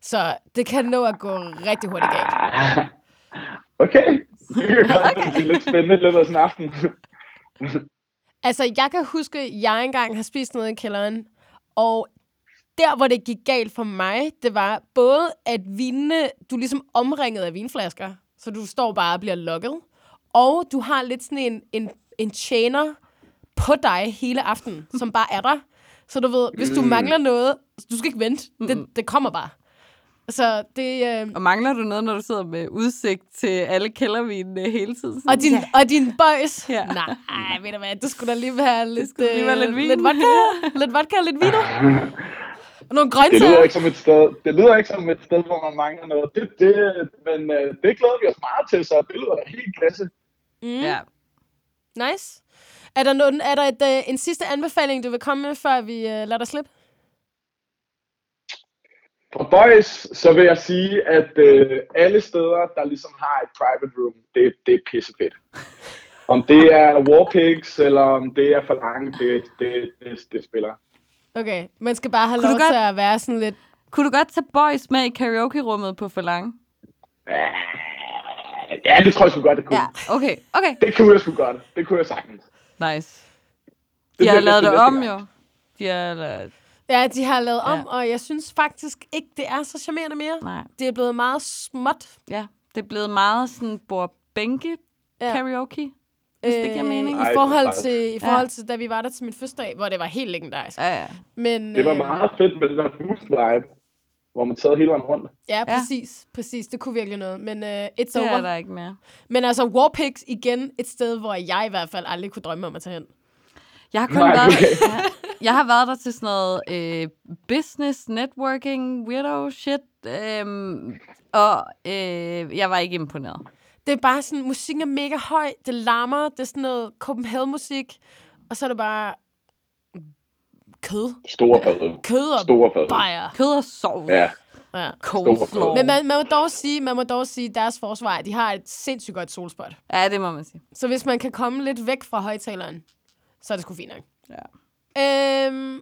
Speaker 2: Så det kan nå at gå rigtig hurtigt galt.
Speaker 8: Okay. Det kan okay. blive lidt spændende løbet af sådan en aften.
Speaker 2: Altså, jeg kan huske, at jeg engang har spist noget i kælderen, og der, hvor det gik galt for mig, det var både, at vinene, du er ligesom omringet af vinflasker, så du står bare og bliver lukket, og du har lidt sådan en, en, en tjener på dig hele aftenen, som bare er der. Så du ved, hvis du
Speaker 8: Mm.
Speaker 2: mangler noget, du skal ikke vente, det, det kommer bare. Så det... Øh,
Speaker 3: Og mangler du noget, når du sidder med udsigt til alle kældervinene hele tiden?
Speaker 2: og, din, og din boys.
Speaker 3: Ja.
Speaker 2: Nej, ved du hvad, du skulle da lige være lidt,
Speaker 3: skulle lige være lidt
Speaker 2: øh,
Speaker 3: vin.
Speaker 2: lidt vodka, lidt vodka og lidt vino. Og nogle
Speaker 8: Det
Speaker 2: grøntsager.
Speaker 8: lyder ikke som et sted, det lyder ikke som et sted, hvor man mangler noget. Det, det, men øh, det glæder vi os meget til, så det lyder helt klasse.
Speaker 2: Mm.
Speaker 3: Ja.
Speaker 2: Nice. Er der, nogen, er der et, øh, en sidste anbefaling, du vil komme med, før vi øh, lader dig slippe?
Speaker 8: For boys, så vil jeg sige, at øh, alle steder, der ligesom har et private room, det, det er pissefedt. Om det er Warpigs, eller om det er for langt, det, det, det, det spiller.
Speaker 2: Okay, man skal bare have
Speaker 3: Kunne
Speaker 2: lov
Speaker 3: du godt-
Speaker 2: til at være sådan lidt...
Speaker 3: Kunne du godt tage boys med i karaoke-rummet på Forlang?
Speaker 8: Ja, det tror jeg sgu godt, det kunne.
Speaker 3: Ja, okay, okay.
Speaker 8: Det kunne jeg sgu godt. Det kunne jeg sagtens.
Speaker 3: Nice.
Speaker 8: Det
Speaker 3: De har lavet det om, jo. De har lavet...
Speaker 2: Ja, de har lavet om,
Speaker 3: Ja.
Speaker 2: og jeg synes faktisk ikke, det er så charmerende mere.
Speaker 3: Nej,
Speaker 2: Det er blevet meget småt.
Speaker 3: ja. Det er blevet meget sådan bord-bænke
Speaker 2: Ja.
Speaker 3: karaoke. Hvis det giver mening.
Speaker 2: I
Speaker 8: Ej, er
Speaker 2: forhold, til, i forhold til, da vi var der til min fødselsdag, hvor det var helt legendarisk.
Speaker 3: Ja, ja.
Speaker 2: Men,
Speaker 8: Det var
Speaker 2: øh,
Speaker 8: meget fedt med den der boost vibe, hvor man sad hele vejen rundt.
Speaker 2: Ja,
Speaker 3: Ja.
Speaker 2: præcis. Præcis. Det kunne virkelig noget. Men uh, it's
Speaker 3: Det
Speaker 2: over.
Speaker 3: er der ikke mere.
Speaker 2: Men altså, Warpigs igen et sted, hvor jeg i hvert fald aldrig kunne drømme om at tage hen.
Speaker 3: Jeg har kun
Speaker 8: Nej,
Speaker 3: været
Speaker 8: okay.
Speaker 3: ja, jeg har været der til sådan noget øh, business, networking, weirdo shit. Øhm, og øh, jeg var ikke imponeret.
Speaker 2: Det er bare sådan, musikken er mega høj, det larmer, det er sådan noget Copenhagen-musik, og så er det bare kød.
Speaker 8: Store fad.
Speaker 2: Kød og
Speaker 8: Store fad.
Speaker 2: bajer.
Speaker 3: Kød og sovs.
Speaker 8: Ja,
Speaker 2: Ja.
Speaker 3: Coleslaw.
Speaker 2: Men man, man, må dog sige, man må dog sige, deres forsvar, de har et sindssygt godt solspot.
Speaker 3: Ja, det må man sige.
Speaker 2: Så hvis man kan komme lidt væk fra højtaleren, så er det sgu fint nok.
Speaker 3: Ja.
Speaker 2: Øhm,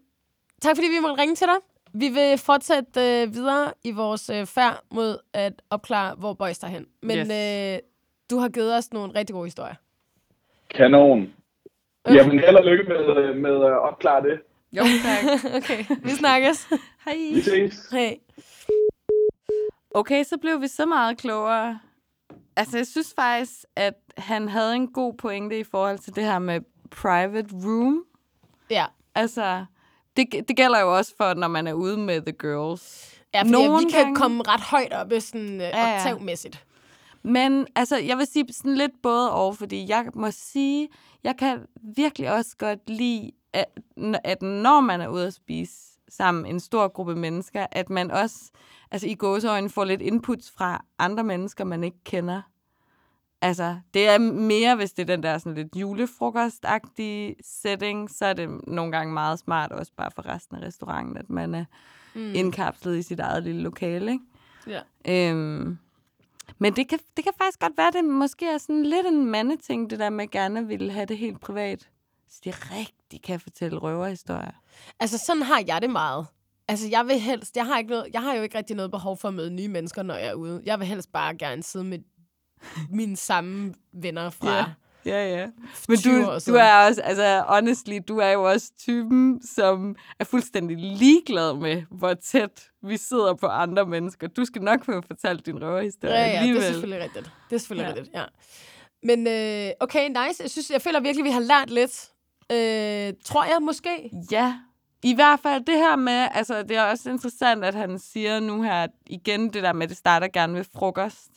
Speaker 2: tak fordi vi måtte ringe til dig. Vi vil fortsætte øh, videre i vores øh, færd mod at opklare, hvor boys er hen. Men
Speaker 3: Yes.
Speaker 2: øh, du har givet os nogle rigtig gode historier.
Speaker 8: kanon. Jamen, held og lykke med, med at opklare det.
Speaker 3: Jo, tak.
Speaker 2: okay, vi snakkes.
Speaker 3: Hej.
Speaker 8: Vi ses.
Speaker 2: Hey.
Speaker 3: Okay, så blev vi så meget klogere. Altså, jeg synes faktisk, at han havde en god pointe i forhold til det her med private room.
Speaker 2: Ja.
Speaker 3: Altså, det, det gælder jo også for, når man er ude med the girls.
Speaker 2: Ja, fordi
Speaker 3: Nogle
Speaker 2: vi kan
Speaker 3: gange-
Speaker 2: komme ret højt op sådan, øh,
Speaker 3: Ja, ja.
Speaker 2: oktavmæssigt.
Speaker 3: Men altså, jeg vil sige sådan lidt både og, fordi jeg må sige, jeg kan virkelig også godt lide, at, at når man er ude at spise sammen en stor gruppe mennesker, at man også altså i gåseøjne får lidt inputs fra andre mennesker, man ikke kender. Altså, det er mere, hvis det er den der sådan lidt julefrokostagtige setting, så er det nogle gange meget smart også bare for resten af restauranten, at man er mm. indkapslet i sit eget lille lokale, ikke?
Speaker 2: Ja.
Speaker 3: Øhm, men det kan, det kan faktisk godt være, det måske er sådan lidt en mandeting, det der med at gerne ville have det helt privat. Så de rigtig kan fortælle røverhistorier.
Speaker 2: Altså, sådan har jeg det meget. Altså, jeg vil helst... Jeg har, ikke noget, jeg har jo ikke rigtig noget behov for at møde nye mennesker, når jeg er ude. Jeg vil helst bare gerne sidde med mine samme venner fra
Speaker 3: Ja. Ja, ja. Men
Speaker 2: 20
Speaker 3: du, du er også, altså honestly, du er jo også typen, som er fuldstændig ligeglad med, hvor tæt vi sidder på andre mennesker. Du skal nok få fortalt din røverhistorie
Speaker 2: Ja, ja, det er
Speaker 3: alligevel.
Speaker 2: selvfølgelig rigtigt. Det er selvfølgelig
Speaker 3: Ja.
Speaker 2: rigtigt, ja. Men øh, okay, nice. Jeg, synes, jeg føler virkelig, vi har lært lidt. Øh, tror jeg måske.
Speaker 3: Ja, i hvert fald det her med, altså det er også interessant, at han siger nu her, at igen det der med, at det starter gerne ved frokost.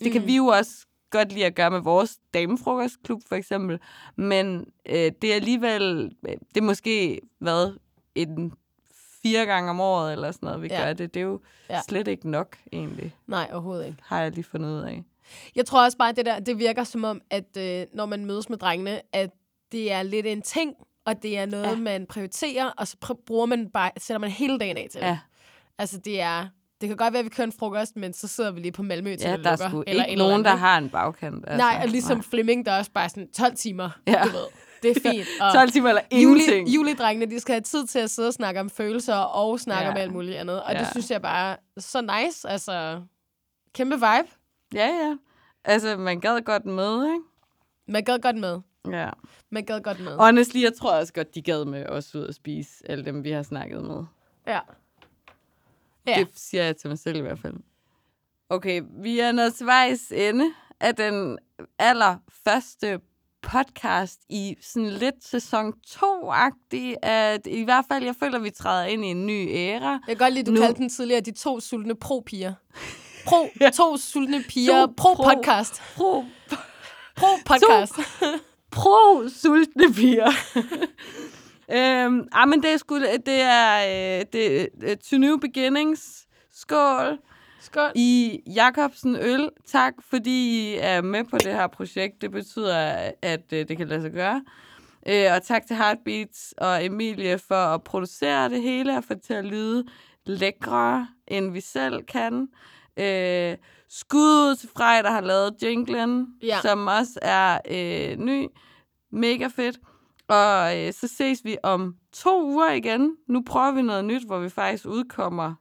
Speaker 3: Altså det mm. kan vi jo også godt lide at gøre med vores damefrokostklub for eksempel, men øh, det er alligevel, øh, det er måske, hvad, en fire gange om året eller sådan noget, vi
Speaker 2: Ja.
Speaker 3: gør det. Det er jo
Speaker 2: Ja.
Speaker 3: slet ikke nok egentlig,
Speaker 2: Nej, overhovedet ikke.
Speaker 3: har jeg lige fundet ud af.
Speaker 2: Jeg tror også bare, at det der, det virker som om, at øh, når man mødes med drengene, at det er lidt en ting, og det er noget, ja. Man prioriterer, og så bruger man bare, sætter man hele dagen af til det.
Speaker 3: Ja.
Speaker 2: Altså, det er... Det kan godt være, at vi kører en frokost, men så sidder vi lige på Malmø til
Speaker 3: Ja, der er sgu
Speaker 2: eller
Speaker 3: ikke
Speaker 2: et eller
Speaker 3: nogen, der har en bagkant. Altså.
Speaker 2: Nej, og ligesom Flemming, der er også bare sådan 12 timer,
Speaker 3: Ja.
Speaker 2: du ved. Det er fint. Og
Speaker 3: 12 timer eller
Speaker 2: juli,
Speaker 3: ingenting.
Speaker 2: julidrengene, de skal have tid til at sidde og snakke om følelser og snakke
Speaker 3: Ja.
Speaker 2: om alt muligt andet. Og ja. det synes jeg bare så nice. Altså, kæmpe vibe.
Speaker 3: Ja, ja. Altså, man gad godt med, ikke?
Speaker 2: Man gad godt med.
Speaker 3: Ja.
Speaker 2: Man gad godt med.
Speaker 3: Honestly, jeg tror også godt, de gad med os ud at spise, alle dem, vi har snakket med.
Speaker 2: Ja.
Speaker 3: Ja.
Speaker 2: Ja.
Speaker 3: Det siger jeg til mig selv i hvert fald. Okay, vi er nået til vejs ende af den allerførste podcast i sådan lidt sæson 2-agtig. At I hvert fald, jeg føler, vi træder ind i en ny æra.
Speaker 2: Jeg kan godt lide, du
Speaker 3: Nu-
Speaker 2: kaldte den tidligere de to sultne pro-piger. Pro, to sultne piger,
Speaker 3: To
Speaker 2: pro-podcast.
Speaker 3: Pro,
Speaker 2: Pro-podcast.
Speaker 3: pro sultne piger. øhm, ah, men det er sgu, det er, øh, det er to new beginnings. Skål.
Speaker 2: Skål.
Speaker 3: I Jacobsen Øl, tak fordi I er med på det her projekt. Det betyder, at øh, det kan lade sig gøre. Øh, og tak til Heartbeats og Emilie for at producere det hele og få det til at lyde lækre, end vi selv kan. Øh, skud til Frej, der har lavet jinglen,
Speaker 2: Ja.
Speaker 3: som også er øh, ny. Mega fedt. Og øh, så ses vi om to uger igen. Nu prøver vi noget nyt, hvor vi faktisk udkommer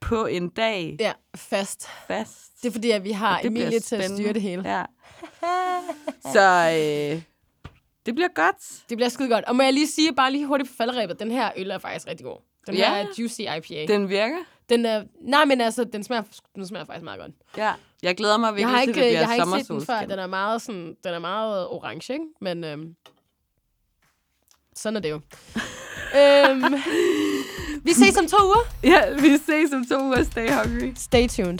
Speaker 3: på en dag
Speaker 2: Ja, fast.
Speaker 3: fast.
Speaker 2: Det er fordi, at vi har Emilie til at styre det hele.
Speaker 3: Ja. Så øh, det bliver godt.
Speaker 2: Det bliver skide godt. Og må jeg lige sige, bare lige hurtigt på falderæbet, den her øl er faktisk rigtig god. Den
Speaker 3: Ja.
Speaker 2: her er Juicy IPA. Den,
Speaker 3: virker.
Speaker 2: den er, nej, men altså, den smager, den smager faktisk meget godt.
Speaker 3: Ja. Jeg glæder mig virkelig
Speaker 2: Jeg har
Speaker 3: til, det bliver
Speaker 2: jeg har ikke set den før. Den er meget, sådan, den er meget orange, ikke? Men øhm, sådan er det jo. øhm, vi ses om to uger.
Speaker 3: Ja, vi ses om to uger. Stay hungry.
Speaker 2: Stay tuned.